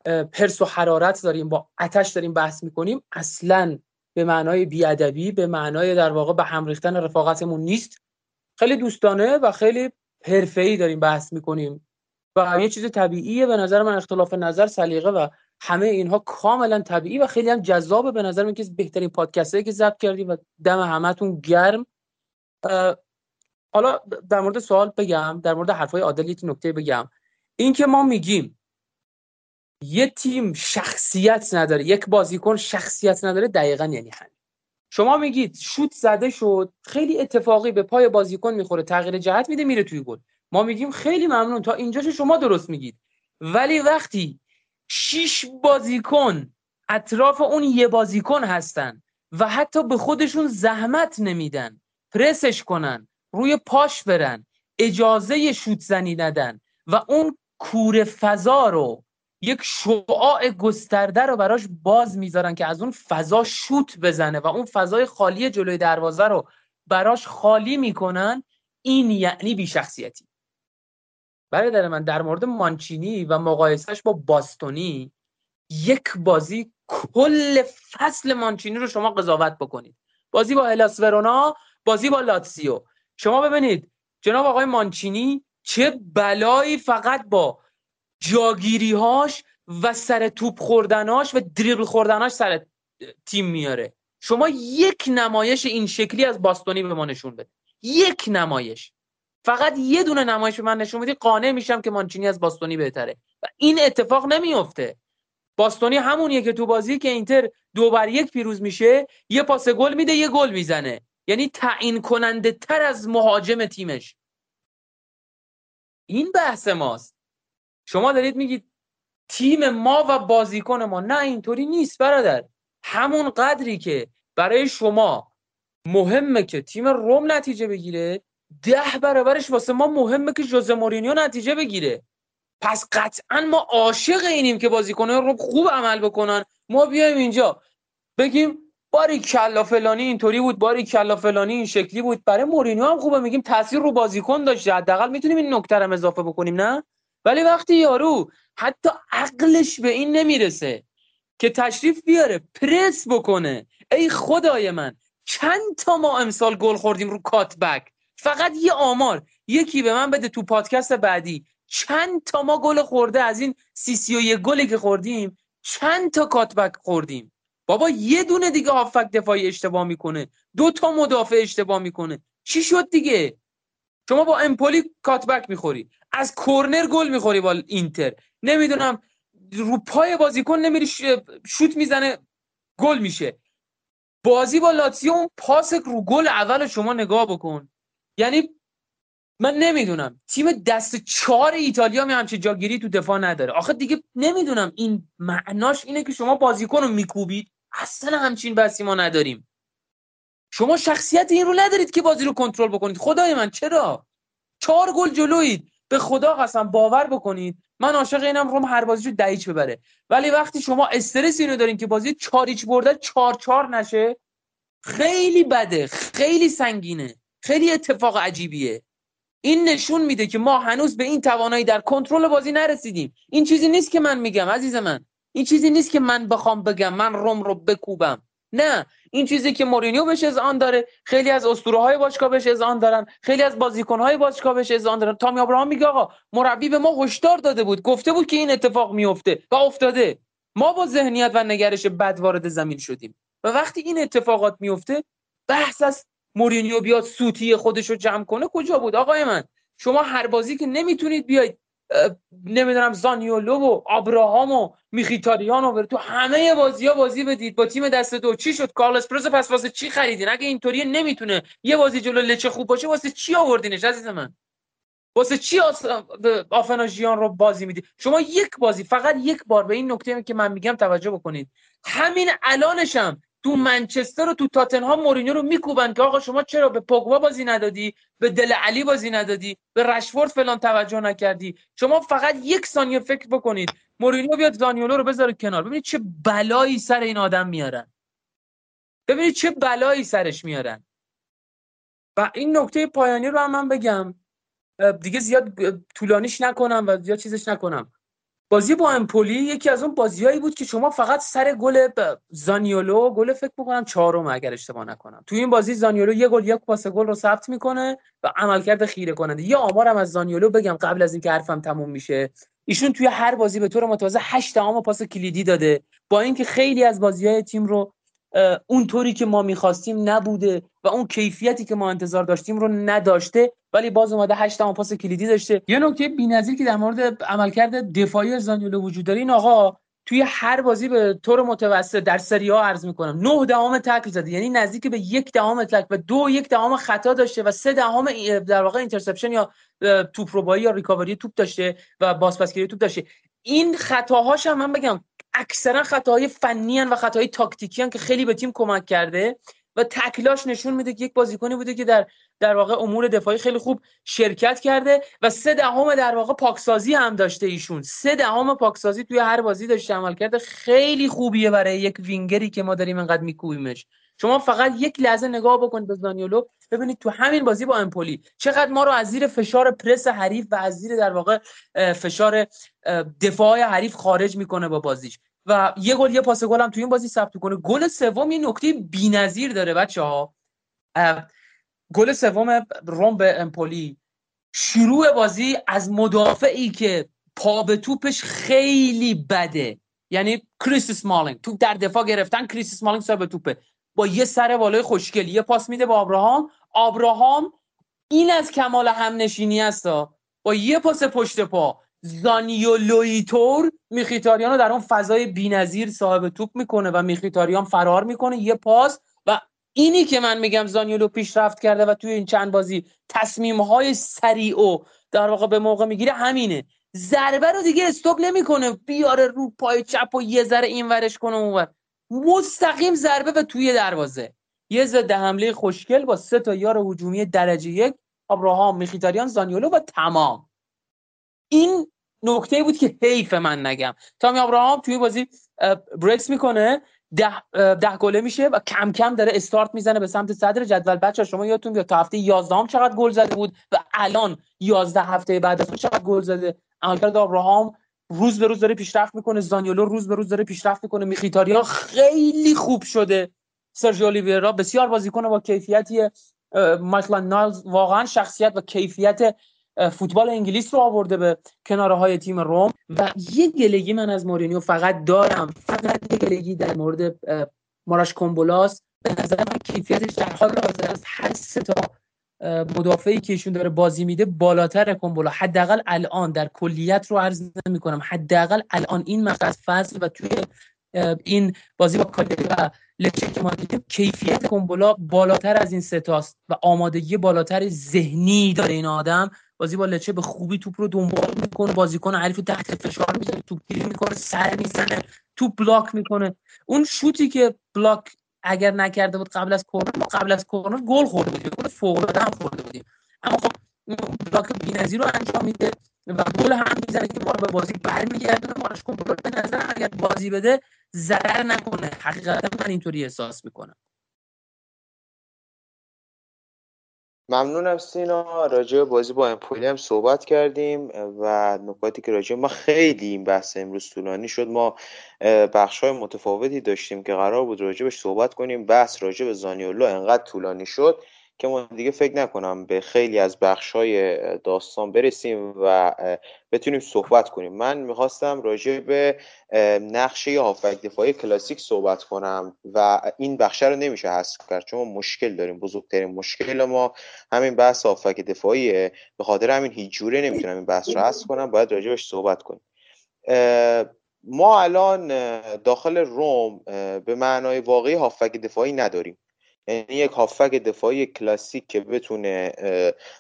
پرس و حرارت داریم با آتش داریم بحث می‌کنیم. اصلا به معنای بیادبی به معنای در واقع به هم ریختن رفاقتمون نیست. خیلی دوستانه و خیلی حرفه‌ای داریم بحث می‌کنیم. و یه چیز طبیعیه به نظر من اختلاف نظر سلیقه و همه اینها کاملا طبیعی و خیلی هم جذابه. به نظر من که بهترین پادکستی که ضبط کردیم و دم همتون گرم. حالا در مورد سوال بگم در مورد حرفای عادل یک نکته بگم. این که ما میگیم یه تیم شخصیت نداره یک بازیکن شخصیت نداره دقیقا یعنی همین. شما میگید شوت زده شد خیلی اتفاقی به پای بازیکن می‌خوره تغییر جهت میده میره توی گل. ما میگیم خیلی ممنون تا اینجاش شما درست میگید. ولی وقتی شیش بازیکن اطراف اون یه بازیکن هستن و حتی به خودشون زحمت نمیدن پرسش کنن روی پاش برن اجازه شوت زنی ندن و اون کور فضا رو یک شعاع گسترده رو براش باز می‌ذارن که از اون فضا شوت بزنه و اون فضای خالی جلوی دروازه رو براش خالی می‌کنن. این یعنی بیشخصیتی. برادر من در مورد مانچینی و مقایسهش با باستونی یک بازی کل فصل مانچینی رو شما قضاوت بکنید. بازی با هلاس ورونا بازی با لاتسیو شما ببینید جناب آقای مانچینی چه بلایی فقط با جاگیریهاش و سر توپ خوردناش و دریبل خوردناش سر تیم میاره. شما یک نمایش این شکلی از باستونی به ما نشون بده یک نمایش. فقط یه دونه نمایش به من نشون بدی قانع میشم که مانچینی از باستونی بهتره. و این اتفاق نمیفته باستونی همونیه که تو بازی که اینتر دو بر یک پیروز میشه یه پاس گل میده یه گل می‌زنه. یعنی تعیین کننده تر از مهاجم تیمش. این بحث ماست. شما دارید میگید تیم ما و بازیکن ما. نه اینطوری نیست برادر. همون قدری که برای شما مهمه که تیم روم نتیجه بگیره ده برابرش واسه ما مهمه که جوزه مورینیو نتیجه بگیره. پس قطعا ما عاشق اینیم که بازیکنان رو خوب عمل بکنن. ما بیایم اینجا. بگیم باری کلا فلانی اینطوری بود باری کلا فلانی این شکلی بود. برای مورینیو هم خوبه میگیم تاثیر رو بازیکن داشته. حداقل می‌تونیم این نکته هم اضافه بکنیم نه؟ ولی وقتی یارو حتی عقلش به این نمی‌رسه که تشریف بیاره پرس بکنه. ای خدای من چند تا ما امسال گل خوردیم رو کات بک؟ فقط یه آمار. یکی به من بده تو پادکست بعدی. چند تا ما گل خورده از این سی سی و گلی که خوردیم چند تا کاتبک خوردیم؟ بابا یه دونه دیگه هافک دفاعی اشتباه می‌کنه. دو تا مدافع اشتباه می‌کنه. چی شد دیگه؟ شما با امپولی کاتبک می‌خوری. از کرنر گل می‌خوری با اینتر. نمی‌دونم رو پای بازیکن نمیری شوت می‌زنه گل میشه. بازی با لاتسیو پاس رو گل اول شما نگاه بکن. یعنی من نمی‌دونم. تیم دست چهار ایتالیا می همچین جاگیری تو دفاع نداره. آخه دیگه نمی‌دونم. این معناش اینه که شما بازیکن رو میکوبید. اصلا همچین بسی ما نداریم. شما شخصیت این رو ندارید که بازی رو کنترل بکنید. خدای من چرا؟ چهار گل جلوید به خدا قسم باور بکنید. من عاشق اینم روم هر بازیشو دهیچ ببره. ولی وقتی شما استرس اینو دارین که بازی چاریچ برده چهار چهار نشه خیلی بده. خیلی سنگینه. خیلی اتفاق عجیبیه. این نشون میده که ما هنوز به این توانایی در کنترل بازی نرسیدیم. این چیزی نیست که من میگم عزیز من. این چیزی نیست که من بخوام بگم من روم رو بکوبم. نه این چیزی که مورینیو بهش آن داره خیلی از اسطوره های باشگاه بهش آن دارن خیلی از بازیکن های باشگاه بهش آن دارن. تامی ابراهام میگه آقا مربی به ما هشدار داده بود گفته بود که این اتفاق میفته و افتاده. ما با ذهنیت و نگرش بد وارد زمین شدیم. و وقتی این اتفاقات میفته بحث از مورینیو بیاد سوتی خودش رو جمع کنه کجا بود؟ آقای من شما هر بازی که نمی‌تونید بیاید نمی‌دونم زانیولو و آبراهام و میخیتاریان و تو همه بازی ها بازی بدید. با تیم دست دو. چی شد؟ کارلس پروز پس واسه چی خریدین؟ اگه اینطوری نمی‌تونه یه بازی جلو لچه خوب باشه واسه چی آوردینش عزیز من؟ واسه چی آس... آفناژیان رو بازی می‌دید شما یک بازی فقط یک بار به این نکته که من میگم توجه بکنید. همین الانشم تو منچستر و تو تاتنهام مورینیو رو میکوبن که آقا شما چرا به پوگبا بازی ندادی؟ به دل علی بازی ندادی؟ به رشفورد فلان توجه نکردی؟ شما فقط یک ثانیه فکر بکنید. مورینیو بیاد زانیولو رو بذاره کنار. ببینید چه بلایی سر این آدم میارن. ببینید چه بلایی سرش میارن. و این نکته پایانی رو هم من بگم. دیگه زیاد طولانیش نکنم و زیاد چیزش نکنم. بازی با امپولی یکی از اون بازیایی بود که شما فقط سر گل زانیولو گل فکر می‌کنم چهارم اگر اشتباه نکنم. تو این بازی زانیولو یه گل یک پاس گل رو ثبت می‌کنه و عملکرد خیره کننده یه آمارم از زانیولو بگم قبل از اینکه حرفم تموم میشه. ایشون توی هر بازی به طور متواضع 8 تا پاس کلیدی داده. با اینکه خیلی از بازی‌های تیم رو اونطوری که ما می‌خواستیم نبوده و اون کیفیتی که ما انتظار داشتیم رو نداشته ولی باز اومده 8 تا پاس کلیدی داشته. یه نکته بی‌نظیر که در مورد عملکرد دفاعی زانیولو وجود داره این آقا توی هر بازی به طور متوسط در سری آ عرض می‌کنم نه دهم تکل زده. یعنی نزدیک به یک دهم تکل و دو یک دهم خطا داشته و سه دهم در واقع interception یا توپ ربایی یا ریکاوری توپ داشته و بازپسگیری توپ داشته. این خطاهاش هم من بگم اکثرا خطاهای فنی و خطاهای تاکتیکی که خیلی به تیم کمک کرده. و تکلاش نشون میده که یک بازیکنی بوده که در در واقع امور دفاعی خیلی خوب شرکت کرده و سه دهم در واقع پاکسازی هم داشته ایشون. سه دهم پاکسازی توی هر بازی داشته. عمل کرده خیلی خوبیه برای یک وینگری که ما داریم انقدر میکوبیمش. شما فقط یک لحظه نگاه بکنید به زانیولو. ببینید تو همین بازی با امپولی چقدر ما رو از زیر فشار پرس حریف و از زیر در واقع فشار دفاع حریف خارج می‌کنه با بازیش. و یه گل یه پاس گل هم تو این بازی ثبت کنه. گل سوم یه نکته بی‌نظیر داره بچه ها گل سوم روم به امپولی. شروع بازی از مدافعی که پا به توپش خیلی بده. یعنی کریس سمالینگ. تو در دفاع گرفتن کریس سر به توپه. با یه سر بالای خوشگل یه پاس میده به آبراهام آبراهام این از کمال همنشینی است با یه پاس پشت پا. زانیولویتور میخیتاریان رو در اون فضای بینظیر صاحب توپ می‌کنه و میخیتاریان فرار می‌کنه. یه پاس و اینی که من میگم زانیولو پیشرفت کرده و توی این چند بازی تصمیم های سریع و در واقع به موقع می‌گیره همینه. ضربه رو دیگه استوب نمی‌کنه. بیاره رو پای چپ و یه ذره این ورش کنه اونور مستقیم ضربه به توی دروازه. یه ضد حمله خوشگل با سه تا یار هجومی درجه یک ابراهام میخیتاریان زانیولو و تمام. این نکته بود که حیف من نگم. تامی ابراهام توی بازی بریکس می‌کنه ده, ده گله میشه و کم کم داره استارت می‌زنه به سمت صدر جدول. بچه شما یادتون بیاد تا هفته 11 هم چقدر گل زده بود و الان 11 هفته بعد از چقدر گل زده. عملکرد ابراهام روز به روز داره پیشرفت می‌کنه زانیولو روز به روز داره پیشرفت می‌کنه میخیتاریا خیلی خوب شده. سرژیو اولیویرا بسیار بازیکن با کیفیتی مایکل نایلز واقعا شخصیت و کیفیت فوتبال انگلیس رو آورده به کناره های تیم روم و یه گلگی من از مورینیو فقط دارم. فقط یه گلگی در مورد ماراش کومبولاس به نظر من کیفیتش در حال حاضر از هر سه تا مدافعی که ایشون داره بازی میده بالاتر کومبولا حداقل الان در کلیت رو عرض نمی کنم حداقل الان این مقطع فصل و توی این بازی با کالیاری و لچه که ما دیدیم کیفیت کومبولا بالاتر از این ستاست و آمادگی بالاتر ذهنی داره این آدم. بازی با لچه به خوبی توپ رو دنبال می‌کنه بازیکن حریف تحت فشار می‌ذاره توپ گیری می‌کنه سر می‌زنه توپ بلاک می‌کنه. اون شوتی که بلاک اگر نکرده بود قبل از کورنر قبل از کورنر گل خورده بودیم گل فوق العاده هم خورده بودیم. اما خب بلاک بی‌نظیر رو انجام میده و گل هم می‌زنه که ما رو به بازی برمیگردونه. مارش کن به نظر اگر بازی بده ضرر نکنه. حقیقتا من اینطوری احساس می‌کنم. ممنونم سینا. راجع بازی با امپولی هم صحبت کردیم و نکاتی که راجع ما (laughs) خیلی این بحث امروز طولانی شد. ما بخش های متفاوتی داشتیم که قرار بود راجع صحبت کنیم. بحث راجع به زانیولو انقدر طولانی شد که ما دیگه فکر نکنم به خیلی از های داستان برسیم و بتونیم صحبت کنیم. من می‌خواستم راجع به نقشه هافک دفاعی کلاسیک صحبت کنم و این بخشه رو نمیشه حذف کرد چون مشکل داریم بزرگترین مشکل ما همین بحث هافک دفاعیه. به خاطر همین هیچ جوره نمی‌تونم این بحث رو حذف کنم باید راجبش صحبت کنیم. ما الان داخل روم به معنای واقعی هافک دفاعی نداریم. یعنی یک هافک دفاعی کلاسیک که بتونه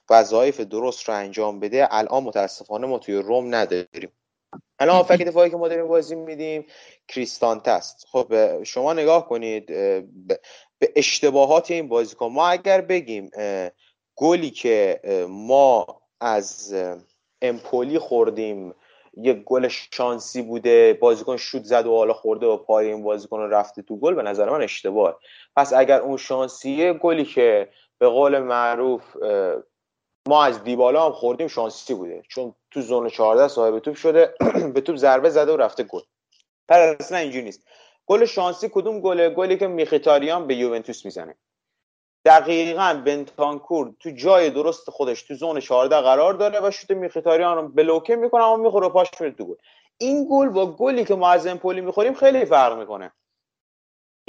وظایف درست رو انجام بده الان متاسفانه ما توی روم نداریم. الان هافک دفاعی که ما داریم بازی میدیم کریستانت است. خب شما نگاه کنید به اشتباهات این بازیکن. ما اگر بگیم گلی که ما از امپولی خوردیم یک گل شانسی بوده بازیکن شوت زد و حالا خورده و پای این بازیکن رو رفته تو گل به نظر من اشتباه. پس اگر اون شانسیه گلی که به قول معروف ما از دیبالا هم خوردیم شانسی بوده. چون تو زون 14 صاحب توپ شده (clears throat) به توپ ضربه زده و رفته گل. پر اصلا اینجوری نیست. گل شانسی کدوم گله؟ گلی که میخیتاریان به یوونتوس می‌زنه. دقیقا بنتانکور تو جای درست خودش تو زون 14 قرار داره و شوت میخیتاریان رو بلوکه می‌کنه اما می‌خوره پاش میره تو گل. این گل با گلی که ما از امپولی می‌خوریم خیلی فرق می‌کنه.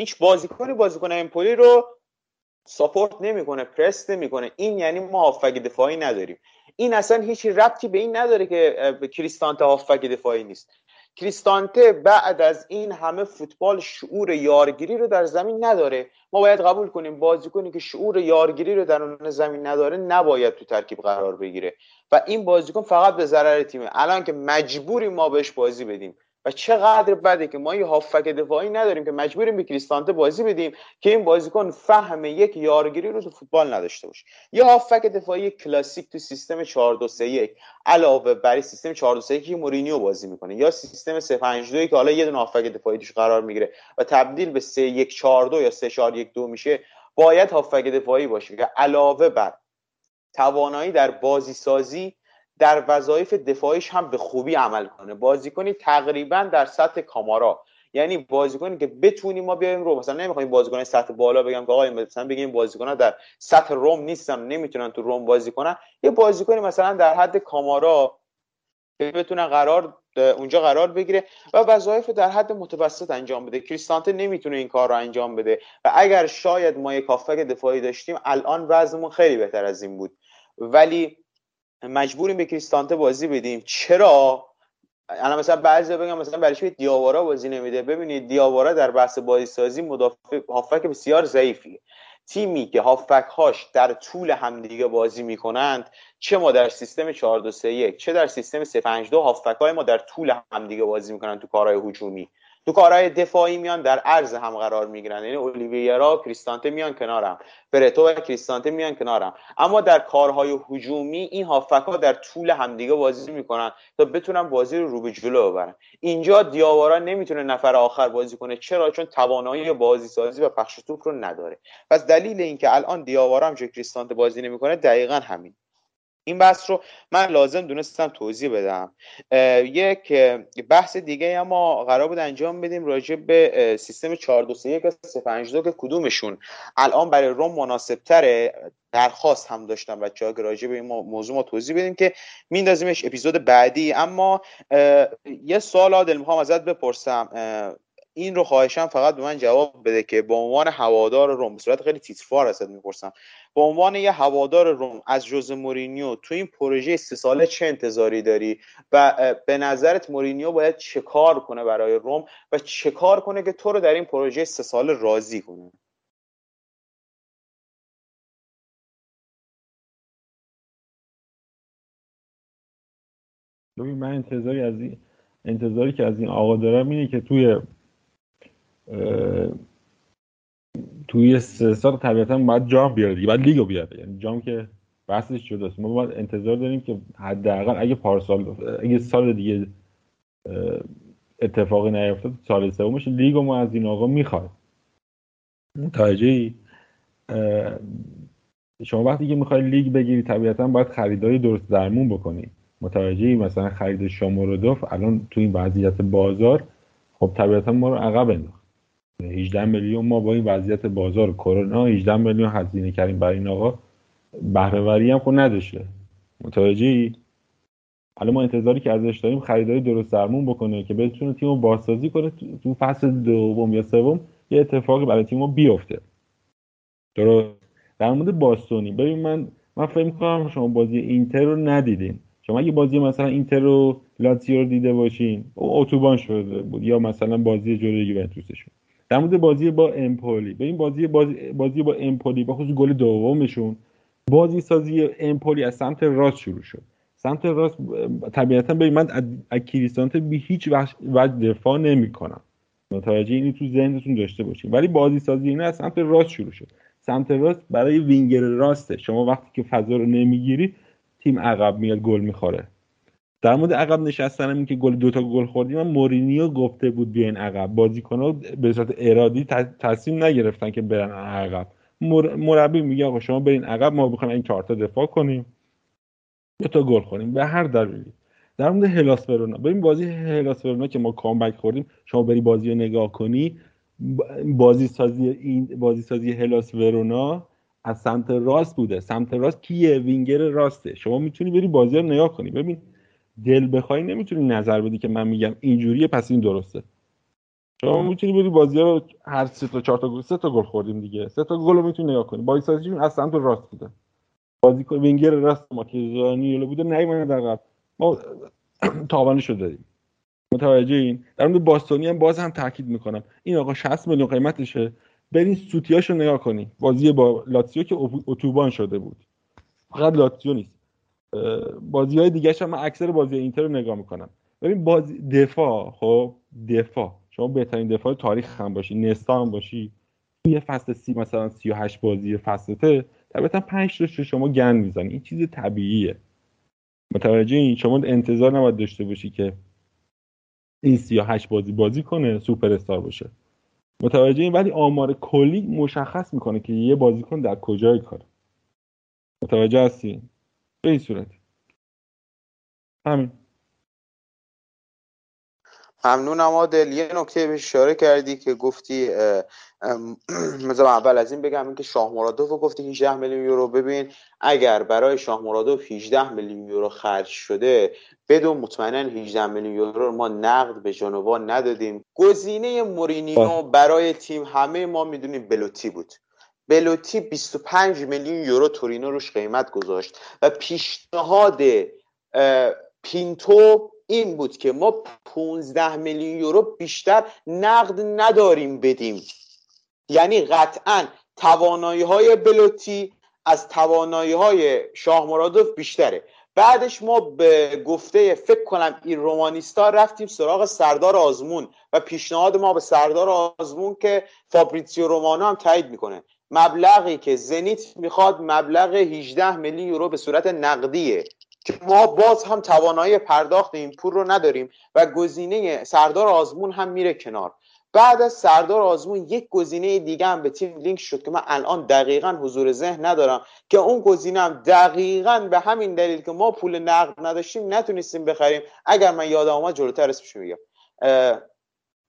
هیچ بازیکنی بازیکن امپولی رو ساپورت نمی‌کنه پرست نمی‌کنه. این یعنی ما هافک دفاعی نداریم. این اصلا هیچ ربطی به این نداره که کریستانت هافک دفاعی نیست. کریستانته بعد از این همه فوتبال شعور یارگیری رو در زمین نداره. ما باید قبول کنیم بازیکنی که شعور یارگیری رو در اون زمین نداره نباید تو ترکیب قرار بگیره. و این بازیکن فقط به ضرر تیمه. الان که مجبوری ما بهش بازی بدیم. و چقدر بده که ما یه هافک دفاعی نداریم که مجبوریم به کریستانته بازی بدیم که این بازیکن فهم یک یارگیری رو تو فوتبال نداشته باشه. یه هافک دفاعی کلاسیک تو سیستم 4 2 3 1 علاوه بر سیستم 4 2 3 1 که مورینیو بازی می‌کنه. یا سیستم 3 5 2 که حالا یه دونه هافک دفاعی توش قرار می‌گیره و تبدیل به 3 1 4 2 یا 3 4 1 2 میشه باید هافک دفاعی باشه که علاوه بر توانایی در بازی سازی در وظایف دفاعیش هم به خوبی عمل کنه. بازیکنی تقریبا در سطح کامارا. یعنی بازیکنی که بتونیم ما بیایم رو مثلا نمی‌خوایم بازیکن سطح بالا بگم که آقا مثلا بگیم بازیکن در سطح روم نیستن نمی‌تونن تو روم بازی کنن. یه بازیکنی مثلا در حد کامارا که بتونه قرار اونجا قرار بگیره و وظایف در حد متوسط انجام بده. کریستانته نمی‌تونه این کار رو انجام بده. و اگر شاید ما یک کافک دفاعی داشتیم الان وضعمون خیلی بهتر از این بود. ولی مجبوریم به کریستانته بازی بدیم. چرا؟ الان مثلا بعضی بگم مثلا برای چی دیاوارا بازی نمیده؟ ببینید دیاوارا در بحث بازی سازی مدافع هافک بسیار ضعیفیه تیمی که هافک هاش در طول همدیگه بازی می‌کنند چه ما در سیستم 4 2 3 1 چه در سیستم 3 5 2 هافک های ما در طول همدیگه بازی می‌کنن تو کارهای هجومی. تو کارهای دفاعی میان در عرض هم قرار می‌گیرن. یعنی اولیویرا کریستانته میان کنارم. برتو و کریستانته میان کنارم. اما در کارهای هجومی این هافک ها در طول همدیگه بازی می‌کنن تا بتونن بازی رو رو به جلو ببرن. اینجا دیاوارا نمی‌تونه نفر آخر بازی کنه. چرا؟ چون توانایی بازی سازی و پخش توپ رو نداره. پس دلیل اینکه الان دیاوارا هم کریستانته بازی نمی‌کنه دقیقا همین. این بحث رو من لازم دونستم توضیح بدم. یک بحث دیگه اما قرار بود انجام بدیم راجع به سیستم 4 2 3 1 3 5 2 که کدومشون. الان برای روم مناسب تره درخواست هم داشتم بچه‌ها که راجع به این موضوع ما توضیح بدیم که میندازیمش اپیزود بعدی. اما یه سوال عادل می‌خوام ازت بپرسم. این رو خواهشم فقط به من جواب بده که به عنوان هوادار روم به صورت خیلی تیتفار ازت می‌پرسم. به عنوان یه هوادار روم از جوز مورینیو تو این پروژه سه ساله چه انتظاری داری؟ و به نظرت مورینیو باید چه کار کنه برای روم و چه کار کنه که تو رو در این پروژه سه ساله راضی کنه؟ ببین من انتظاری از این انتظاری که از این آقا دارم اینه که توی توی سه سال طبیعتا باید جام بیاره دیگه باید لیگو بیاره. یعنی جام که بحثش جداست ما باید انتظار داریم که حداقل اگه پارسال اگه سال دیگه اتفاقی نیفتاد سال سومش لیگو ما از این آقا می‌خواد متوجه شما وقتی که می‌خوای لیگ بگیری طبیعتا باید خریدای درست درمون بکنی. متوجه مثلا خرید شامورودوف الان تو این وضعیت بازار خب طبیعتا ما رو عقب انداخت. 18 میلیون ما با این وضعیت بازار کرونا 18 میلیون هزینه کردیم برای این آقا. بهره هم خود نداشته. متوجه ای حالا ما انتظاری که ازش داریم خریداری درست درمون بکنه که بتونه تیم رو بازسازی کنه تو فصل دوم یا سوم یه اتفاقی برای تیم رو بیفته. درست. در مورد باستونی. ببین من من فکر می‌کنم شما بازی اینتر رو ندیدین. شما اگه بازی مثلا اینتر رو لاتزیو رو دیده باشین او اتوبان شده بود یا مثلا بازی جلوی یوونتوسشون. در مورد بازی با امپولی به این بازی بازی, بازی با امپولی با خصوص گل دومشون بازی سازی امپولی از سمت راست شروع شد. سمت راست طبیعتا به من از کریستانته به هیچ وجه دفاع نمی‌کنم. متوجه اینی تو ذهنتون داشته باشین. ولی بازی سازی اینا از سمت راست شروع شد. سمت راست برای وینگر راسته. شما وقتی که فضا رو نمی‌گیری تیم عقب میاد گل می‌خوره. در مورد عقب نشستن این که گل دوتا گل خوردیم من مورینیو گفته بود بیاین عقب. بازیکن‌ها به صورت ارادی تصمیم نگرفتن که برن عقب. مربی میگه آقا شما برین عقب ما بخوایم این چهارتا دفاع کنیم. دو تا گل خوریم به هر دلیلی. در مورد هلاس ورونا. ببین بازی هلاس ورونا که ما کامبک خوردیم شما بری بازی رو نگاه کنی بازی سازی این بازی سازی هلاس ورونا از سمت راست بوده. سمت راست کیه؟ وینگر راسته. شما می‌تونی بری بازی رو نگاه کنی. ببین دل بخوای نمی‌تونی نظر بدی که من میگم اینجوریه پس این درسته. شما می‌تونی بری بازی رو هر سه تا چهار تا گل سه تا گل خوردیم دیگه. سه تا گل رو می‌تونی نگاه کنی. بازی سازیشون از سمت راست بوده. بازی وینگر راست ما که زانیولو بوده نیومد در ما (clears throat) تاوانش رو دادیم متوجه این؟ در مورد باستونی هم باز هم تاکید می‌کنم. این آقا 60 میلیون قیمتشه. برین سوتیاشو نگاه کنی. بازی با لاتسیو که اتوبان شده بود. فقط لاتسیو نیست. بازی های دیگه من اکثر بازی اینتر رو نگاه می‌کنم. ببین بازی دفاع خب؟ دفاع. شما بهترین دفاع تاریخ هم باشی نستا هم باشی. یه فصل سی مثلا 38 بازی فصلته طبیعتا 5 تا شما گن می‌زنی. این چیز طبیعیه. متوجه این؟ شما انتظار نباید داشته باشی که این 38 بازی بازی کنه سوپر استار باشه. متوجه این؟ ولی آمار کلی مشخص می‌کنه که یه بازیکن در کجای کار. متوجه هستی؟ به این صورت. همین. ممنونم عادل. یه نکته به اشاره کردی که گفتی مثلا (clears throat) اول از این بگم اینکه شاه مرادوف رو گفتی 18 میلیون یورو. ببین اگر برای شاه مرادوف 18 میلیون یورو خرج شده بدون مطمئنا 18 میلیون یورو رو ما نقد به جنوا ندادیم. گزینه مورینیو برای تیم همه ما می‌دونیم بلوتی بود. بلوتی 25 میلیون یورو تورینو روش قیمت گذاشت و پیشنهاد پینتو این بود که ما 15 میلیون یورو بیشتر نقد نداریم بدیم. یعنی قطعا توانایی های بلوتی از توانایی های شاه مرادوف بیشتره. بعدش ما به گفته فکر کنم این رومانیستا رفتیم سراغ سردار آزمون و پیشنهاد ما به سردار آزمون که فابریتسیو رومانو هم تایید می‌کنه. مبلغی که زنیت می‌خواد مبلغ 18 میلیون یورو به صورت نقدیه. که ما باز هم توانایی پرداخت این پول رو نداریم و گزینه سردار آزمون هم میره کنار. بعد از سردار آزمون یک گزینه دیگه هم به تیم لینک شد که من الان دقیقا حضور ذهن ندارم که اون گزینه هم دقیقا به همین دلیل که ما پول نقد نداشتیم نتونستیم بخریم. اگر من یادم آمد جلوتر اسمش میگم.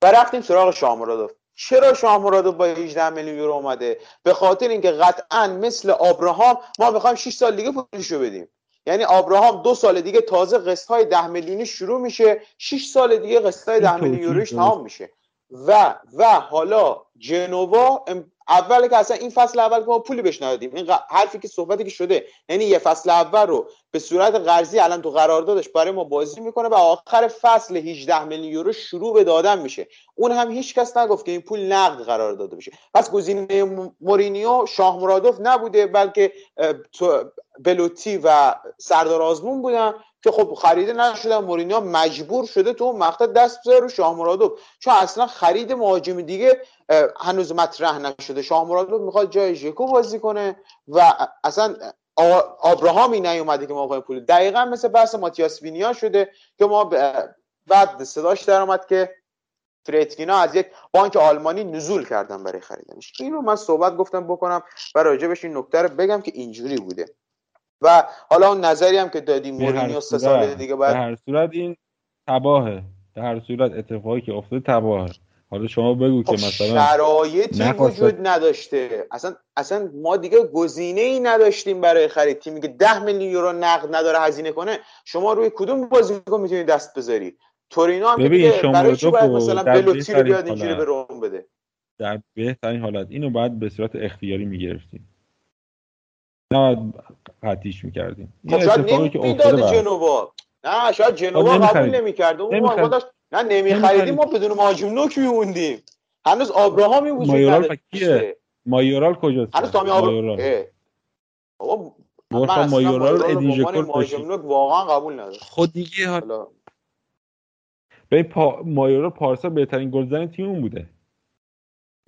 و رفتیم سراغ شامرادوف چرا شاه مرادوف با 18 میلیون یورو اومده؟ به خاطر اینکه قطعا مثل ابراهام ما می‌خوایم 6 سال دیگه پولشو بدیم. یعنی آبراهام دو سال دیگه تازه قسط های ده میلیونی شروع میشه 6 سال دیگه قسط های ده میلیون یوروش تمام میشه. و و حالا جنوا اول که اصلا این فصل اول که ما پولی بهش ندادیم این حرفی که صحبتی که شده یعنی یه فصل اول رو به صورت قرضی الان تو قراردادش برای ما بازی می‌کنه و آخر فصل 18 میلیون یورو شروع به دادن میشه. اون هم هیچ کس نگفت که این پول نقد قرار داده بشه. پس گزینه مورینیو شاه مرادوف نبوده بلکه بلوتی و سردار آزمون بودن که خب خریده نشدن مورینیو مجبور شده تو مقطع دست بذاره رو شاه مرادوف. چون اصلا خرید مهاجم دیگه هنوز مطرح نشده. شاه مرادوف می‌خواد جای ژکو بازی کنه و اصلا آبراهامی نیومده که ما بخوایم پول. دقیقا مثل بحث ماتیاس وینیا شده که ما بعد صداش در اومد که فریتکینا از یک بانک آلمانی نزول کردن برای خریدنش. این رو من صحبت گفتم بکنم و راجبش این نکته رو بگم که اینجوری بوده. و حالا اون نظری هم که دادیم مورینیو سه سال دیگه بعد در هر صورت این تباهه. در هر صورت اتفاقی که افتاده تباهه. حالا شما بگو که خب مثلا شرایطی وجود نداشته. اصلا اصلا ما دیگه گزینه ای نداشتیم برای خرید. تیمی که 10 میلیون یورو نقد نداره هزینه کنه شما روی کدوم بازیکن می‌تونی دست بذاری تورینو هم ببین شما برای چی باید مثلا بلوتی رو بیاد اینجوری به روم بده؟ در بهترین حالت اینو باید به صورت اختیاری می‌گرفتیم. نه قطیش می‌کردیم. خب شاید نمی‌داد جنوا. نه شاید جنوا قبول نمی‌کرد. اون داشت نه نمیخریدیم ما بدون مهاجم نوک میموندیم. هنوز آبراهامی وجود مایورال کیه مایورال کجاست؟ هنوز تامی آبراهام بابا من مایورال ادیژه مهاجم نوک واقعا قبول ندارم. خود دیگه حالا به پا... مایورال پارسا بهترین گلزن تیم بوده.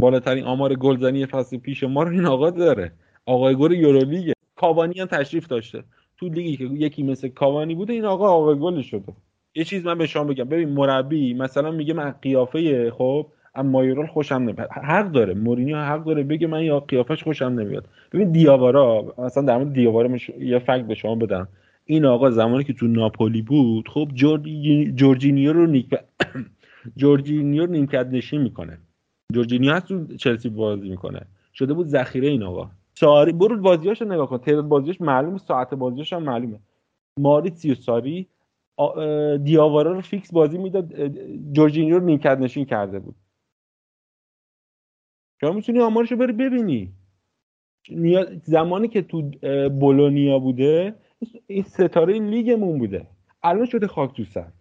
بالاترین آمار گلزنی فصل پیش ما رو این آقا داره. آقای گل یورولیگه کاوانی هم تشریف داشته. تو لیگی که یکی مثل کاوانی بوده این آقا آقای گل شده. یه چیز من به شما بگم. ببین مربی مثلا میگه من قیافه خب اما مایورال خوشم نمیاد. حق داره. مورینیو حق داره بگه من یا قیافش خوشم نمیاد. ببین دیاوارا مثلا در مورد دیاوارا مش... یه فکت به شما بدم. این آقا زمانی که تو ناپولی بود خب جورجی... جورجینیو رو نیک (coughs) جورجینیو نیمکت نشین می‌کنه. جورجینیو هست تو چلسی بازی می‌کنه. شده بود ذخیره این آقا. ساری برو بازیاشو نگاه کن. تعداد بازیاش معلومه ساعت بازیاش هم معلومه. ماریتسیو ساری دیاوارا رو فیکس بازی می‌داد جورجینیو رو نیمکت نشین کرده بود. شما می‌تونی آمارشو بری ببینی. زمانی که تو بولونیا بوده این ستاره لیگمون بوده. الان شده خاک تو سر.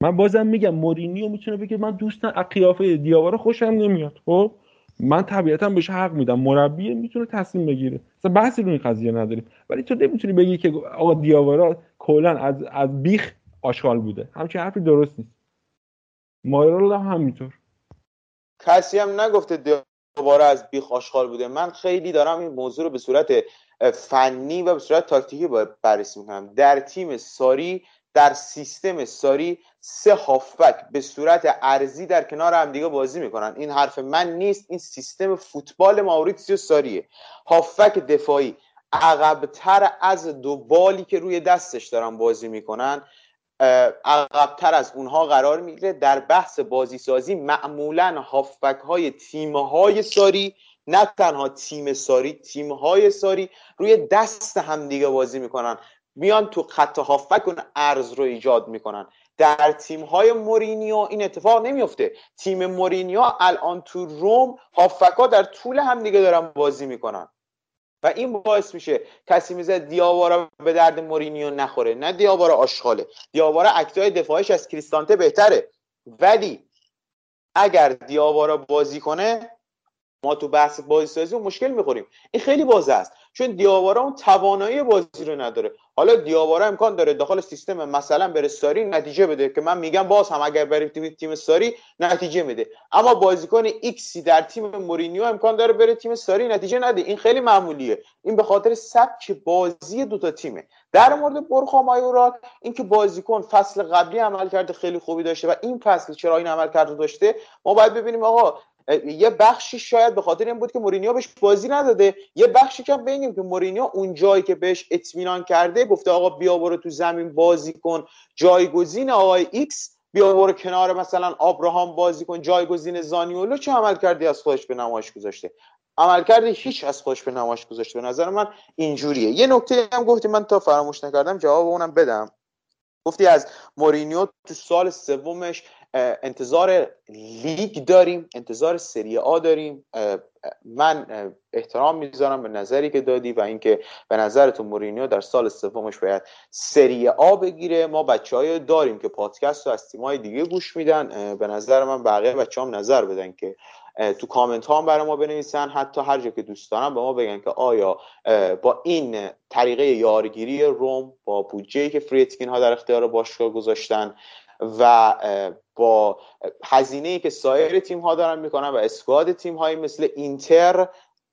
من بازم میگم مورینیو می‌تونه بگه من دوست قیافه دیاوارا خوشم نمیاد خب؟ من طبیعتا بهش حق میدم. مربی می‌تونه تصمیم بگیره. مثلا بحثی رو این قضیه نداریم. ولی تو نمی‌تونی بگی که آقا دیاوارا کلا از از بیخ آشغال بوده. همچین حرفی درست نیست. مایرال هم همینطور. کسی هم نگفته دیاوارا از بیخ آشغال بوده. من خیلی دارم این موضوع رو به صورت فنی و به صورت تاکتیکی بررسی می‌کنم. در تیم ساری در سیستم ساری سه هافبک به صورت ارزی در کنار هم دیگه بازی می‌کنن. این حرف من نیست. این سیستم فوتبال ماوریتسیو ساریه. هافبک دفاعی عقبتر از دو بالی که روی دستش دارن بازی می‌کنن عقبتر از اونها قرار می‌گیره. در بحث بازی سازی معمولا هافبک های تیم های ساری نه تنها تیم ساری تیم های ساری روی دست همدیگه بازی می‌کنن. میان تو خط هافبک اون ارز رو ایجاد می‌کنن. در تیم های مورینیو این اتفاق نمیفته تیم مورینیو الان تو روم هافکا در طول هم دیگه دارن بازی می‌کنن. و این باعث میشه کسی میگه دیاوارا به درد مورینیو نخوره. نه دیاوارا آشغاله. دیاوارا act ای دفاعیش از کریستانته بهتره. ولی اگر دیاوارا بازی کنه ما تو بحث بازی سازی مشکل می‌خوریم. این خیلی بارزه است. چون دیاوارا اون توانایی بازی رو نداره. حالا دیاوارا امکان داره داخل سیستم مثلا بره ساری نتیجه بده که من میگم باز هم اگر بره تیم, تیم ساری نتیجه میده. اما بازیکن ایکسی در تیم مورینیو امکان داره بره تیم ساری نتیجه نده. این خیلی معمولیه. این به خاطر سبک بازی دوتا تیمه. در مورد بورخا مایورال اینکه بازیکن فصل قبلی عملکرد خیلی خوبی داشته و این فصل چرا این عملکرد رو داشته ما باید ببینیم آقا یه بخشی شاید به خاطر این بود که مورینیو بهش بازی نداده. یه بخشی که بگیم که مورینیو اون جایی که بهش اطمینان کرده گفته آقا بیا برو تو زمین بازی کن جایگزین آقای ایکس بیا برو کنار مثلا آبراهام بازی کن جایگزین زانیولو چه عملکردی از خودش به نمایش گذاشته؟ عمل کرده هیچ از خودش به نمایش گذاشته. به نظر من اینجوریه. یه نکته هم گفتی من تا فراموش نکردم جواب اونم بدم. گفتی از مورینیو تو سال سومش انتظار لیگ داریم انتظار سری آ داریم. من احترام می‌ذارم به نظری که دادی و اینکه به نظر تو مورینیو در سال سومش باید سری آ بگیره. ما بچه های داریم که پادکست رو از تیمای دیگه گوش میدن. به نظر من بقیه بچه هم نظر بدن که تو کامنت ها هم برای ما بنویسن. حتی هر جا که دوست دارن به ما بگن که آیا با این طریقه یارگیری روم با بودجه که فریتکین ها در اختیار باشگاه گذاشتن و با هزینه ای که سایر تیم ها دارن می‌کنن و اسکواد تیم های مثل اینتر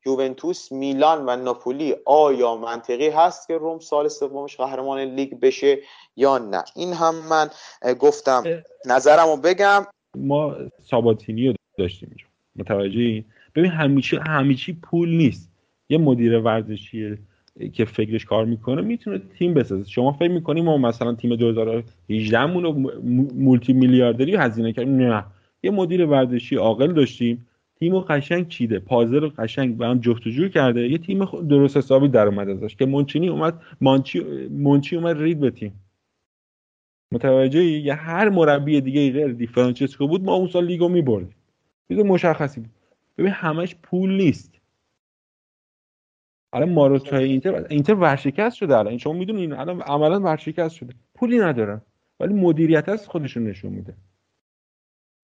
یوونتوس میلان و ناپولی آیا منطقی هست که روم سال سومش قهرمان لیگ بشه یا نه؟ این هم من گفتم. نظرم رو بگم. ما ساباتینی رو داشتیم متوجه ببین همیشه همیشه پول نیست. یه مدیر ورزشی که فکرش کار می‌کنه می‌تونه تیم بسازه. شما فکر می‌کنیم ما مثلا تیم 2018 مون رو مولتی میلیاردری هزینه کردیم؟ نه. یه مدیر ورزشی عاقل داشتیم. تیم رو قشنگ چیده. پازل رو قشنگ به هم جفتجو کرده. یه تیم درست حسابی در اومد ازش که منچینی اومد مانچی منچی اومد رید به تیم. متوجه یا هر مربی دیگه غیر دی فرانچسکو بود ما اون سال لیگو میبردیم. چیز مشخصی بود. ببین همش پول نیست. الان ماروتای اینتر اینتر ورشکست شده الان. شما می‌دونین الان عملا ورشکست شده. پولی ندارن ولی مدیریت از خودشون نشون میده.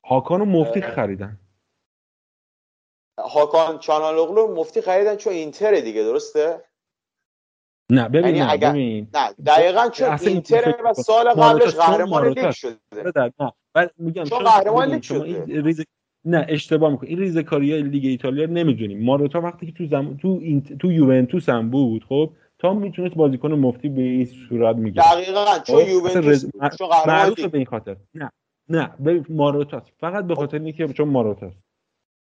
هاکان و مفتی خریدن. هاکان چانالوغلو مفتی خریدن چون اینتر دیگه درسته؟ نه ببین یعنی اگر... ببین. نه دقیقا چون اینتر و سال قبلش قهرمان لیگ شده. نه. میگم چون قهرمان لیگ شده. نه اشتباه می‌کنی. این ریزکاری های لیگ ایتالیا نمی‌دونیم. ماروتا وقتی که تو زم... تو این... تو یوونتوس هم بود خب تا می‌تونست بازیکن مفتی به این صورت میگه دقیقاً چون خب، یوونتوس رز... چون معروف به این خاطر. نه نه به ماروتا فقط به خاطر اینکه چون ماروتا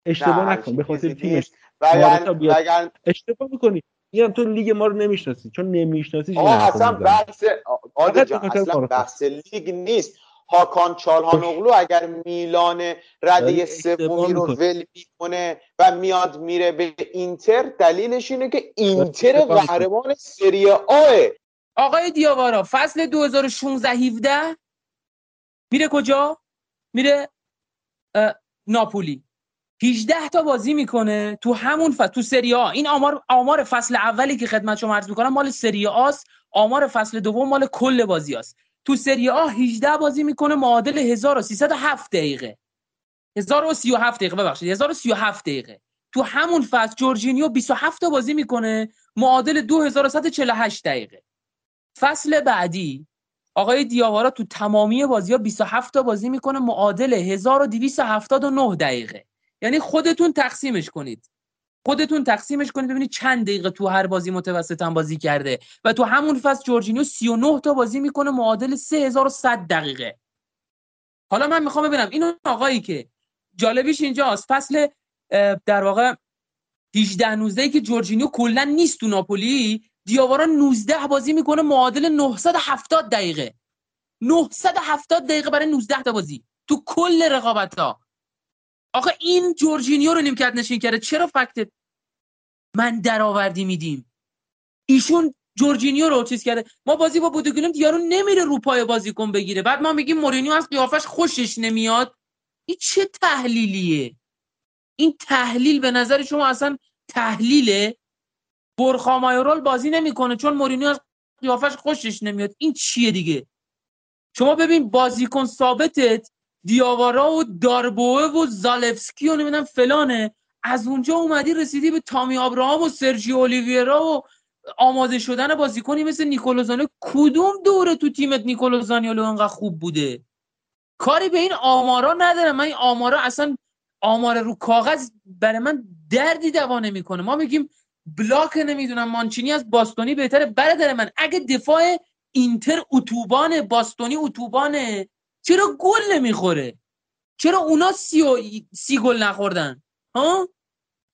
اشتباه نکن به خاطر تیمش. وگرن... اشتباه می‌کنی. میگم تو لیگ ما رو نمی‌شناسی. چون نمی‌شناسی اصلا بحث اصلا بحث لیگ نیست. هاکان چالهانوغلو اگر میلان رده سومی رو ول می‌کنه و میاد میره به اینتر دلیلش اینه که اینتر قهرمان سری آه. آقای دیاوارا فصل 2016 17 میره کجا؟ میره ناپولی. 18 تا بازی می‌کنه تو همون فصل تو سری آ. این آمار آمار فصل اولی که خدمت شما عرض می‌کنم مال سری آست. آمار فصل دوم مال کل بازی است تو سری آ 18 بازی می‌کنه معادل 1307 دقیقه. 1037 دقیقه ببخشید 1037 دقیقه. تو همون فصل جورجینیو 27 تا بازی می‌کنه معادل 2148 دقیقه. فصل بعدی آقای دیاوارا تو تمامی بازی ها 27 تا بازی می‌کنه معادل 1279 دقیقه. یعنی خودتون تقسیمش کنید. خودتون تقسیمش کنید ببینید چند دقیقه تو هر بازی متوسطا بازی کرده و تو همون فصل جورجینیو 39 تا بازی می‌کنه معادل 3100 دقیقه. حالا من می‌خوام ببینم این آقایی که جالبیش اینجاست فصل در واقع 18 19 که جورجینیو کلا نیست تو ناپولی دیاوارا 19 بازی می‌کنه معادل 970 دقیقه. 970 دقیقه برای 19 تا بازی. تو کل رقابت ها آخه این جورجینیو رو نیمکت نشین کرده. چرا fact من درآوردی میدیم؟ ایشون جورجینیو رو چیز کرده. ما بازی با بودوگلیمت دیارو نمیره رو پای بازیکن بگیره. بعد ما میگیم مورینیو از قیافش خوشش نمیاد. این چه تحلیلیه؟ این تحلیل به نظر شما اصلا تحلیله؟ بورخا مایورال بازی نمی‌کنه چون مورینیو از قیافش خوشش نمیاد. این چیه دیگه؟ شما ببین بازیکن ثابتت. دیاوارا و داربوه و زالفسکی و نمی‌دونم فلانه. از اونجا اومدی رسیدی به تامی آبراهام و سرجی اولیویرا و آماده شدن بازیکنی مثل نیکولوزانیو کدوم دوره تو تیمت نیکولوزانیو انقدر خوب بوده؟ کاری به این آمارا نداره من این آمارا اصلا آمار رو کاغذ برای من دردی دوانه می‌کنه ما میگیم بلاک نمی‌دونم. مانچینی از باستونی بهتره. برادر من اگه دفاع اینتر اتوبان باستونی اتوبانه. چرا گل نمی‌خوره؟ چرا اونا سی, و... سی گل نخوردن؟ ها؟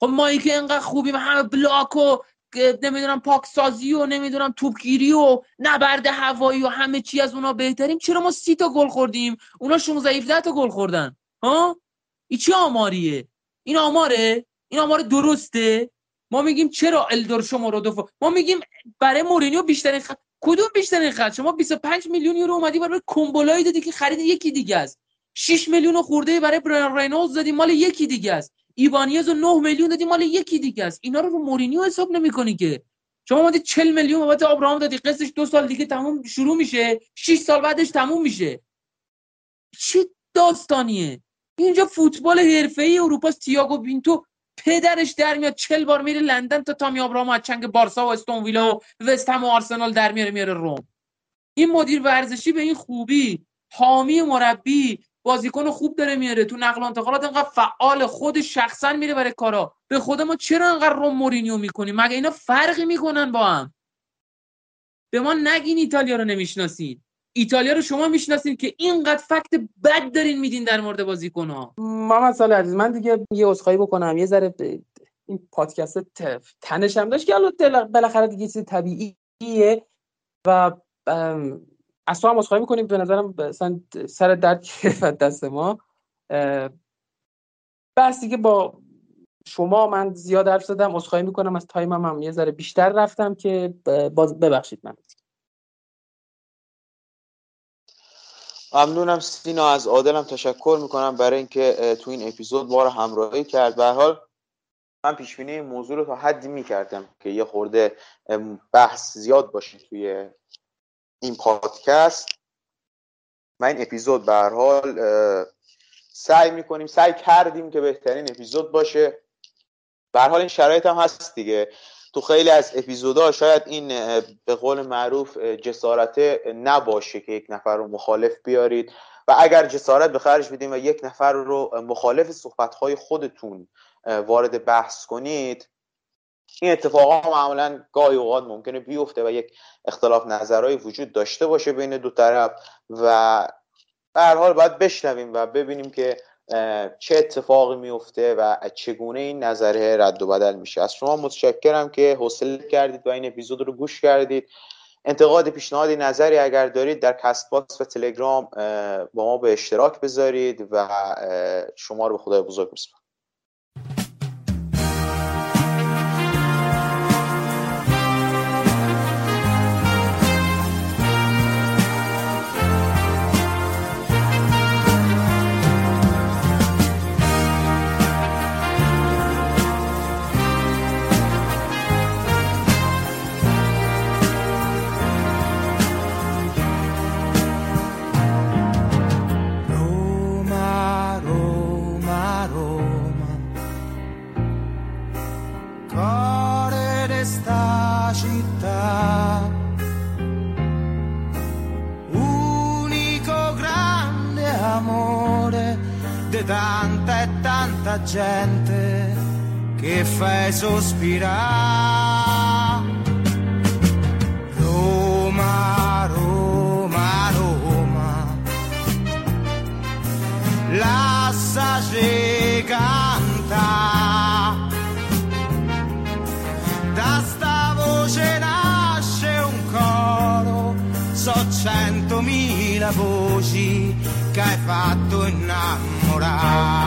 خب ما که انقدر خوبیم همه بلاک و نمی‌دونم پاکسازی و نمی‌دونم توپگیری و نبرد هوایی و همه چی از اونا بهتریم چرا ما سی تا گل خوردیم؟ اونا 16 17 تا گل خوردن. ها؟ این چه آماریه؟ این آماره؟ این آمار درسته؟ ما میگیم چرا الدور شمارودف ما میگیم برای مورینیو بیشترین خ... کدوم بیشترین خرج؟ شما 25 میلیون یورو اومدی برای کومبولای دادی که خرید یکی دیگه است. 6 میلیون خورده برای برایان رینولدز دادی مال یکی دیگه است. ایبانیز و 9 میلیون دادی مال یکی دیگه است. اینا رو رو مورینیو حساب نمی‌کنی که. شما اومدی 40 میلیون بابت ابراهام دادی. قسطش دو سال دیگه تموم شروع میشه. 6 سال بعدش تموم میشه. چه داستانیه؟ اینجا فوتبال حرفه‌ای اروپا تییاگو بینتو پدرش در میاد چل بار میره لندن تا تامی آبراهام از چنگ بارسا و استون ویلا و وست هم و آرسنال در میاره میاره روم. این مدیر ورزشی به این خوبی حامی مربی بازیکن خوب داره میاره تو نقل و انتقالات انقدر فعال خود شخصا میره برای کارا. به خود ما چرا انقدر روم مورینیو می‌کنیم مگه اینا فرقی می‌کنن با هم؟ به ما نگین ایتالیا رو نمی‌شناسین. ایتالیا رو شما می‌شناسین که اینقدر فکت بد دارین میدین در مورد بازیکن ها محمد سال عزیز من دیگه یه عذرخواهی بکنم. یه ذره این پادکست تنشم داشت که بالاخره دیگه چیز طبیعیه و از تو هم عذرخواهی می‌کنیم. به نظرم سر درد گرفت دست ما. بس دیگه با شما من زیاد حرف زدم عذرخواهی می‌کنم. از تایمم هم یه ذره بیشتر رفتم که باز ببخشید من. ممنونم سینا از عادلم تشکر می‌کنم برای اینکه تو این اپیزود ما رو همراهی کرد. به حال من پیش بینی این موضوع رو تا حدی می‌کردم که یه خورده بحث زیاد باشه توی این پادکست. من این اپیزود به حال سعی می‌کنیم سعی کردیم که بهترین اپیزود باشه. به حال این شرایط هم هست دیگه. تو خیلی از اپیزودها شاید این به قول معروف جسارت نباشه که یک نفر رو مخالف بیارید. و اگر جسارت به خرج بدیم و یک نفر رو مخالف صحبتهای خودتون وارد بحث کنید این اتفاقا معمولا گاهی اوقات ممکنه بیفته و یک اختلاف نظرهایی وجود داشته باشه بین دو طرف و به هر حال باید بشنویم و ببینیم که چه اتفاقی میفته و چگونه این نظره رد و بدل میشه. از شما متشکرم که حوصله کردید و این اپیزود رو گوش کردید. انتقاد پیشنهادی نظری اگر دارید در Castbox و تلگرام با ما به اشتراک بذارید و شما رو به خدای بزرگ gente che fai sospirare. Roma, Roma, Roma, lascia canta. Da sta voce nasce un coro, so centomila voci che hai fatto innamorare.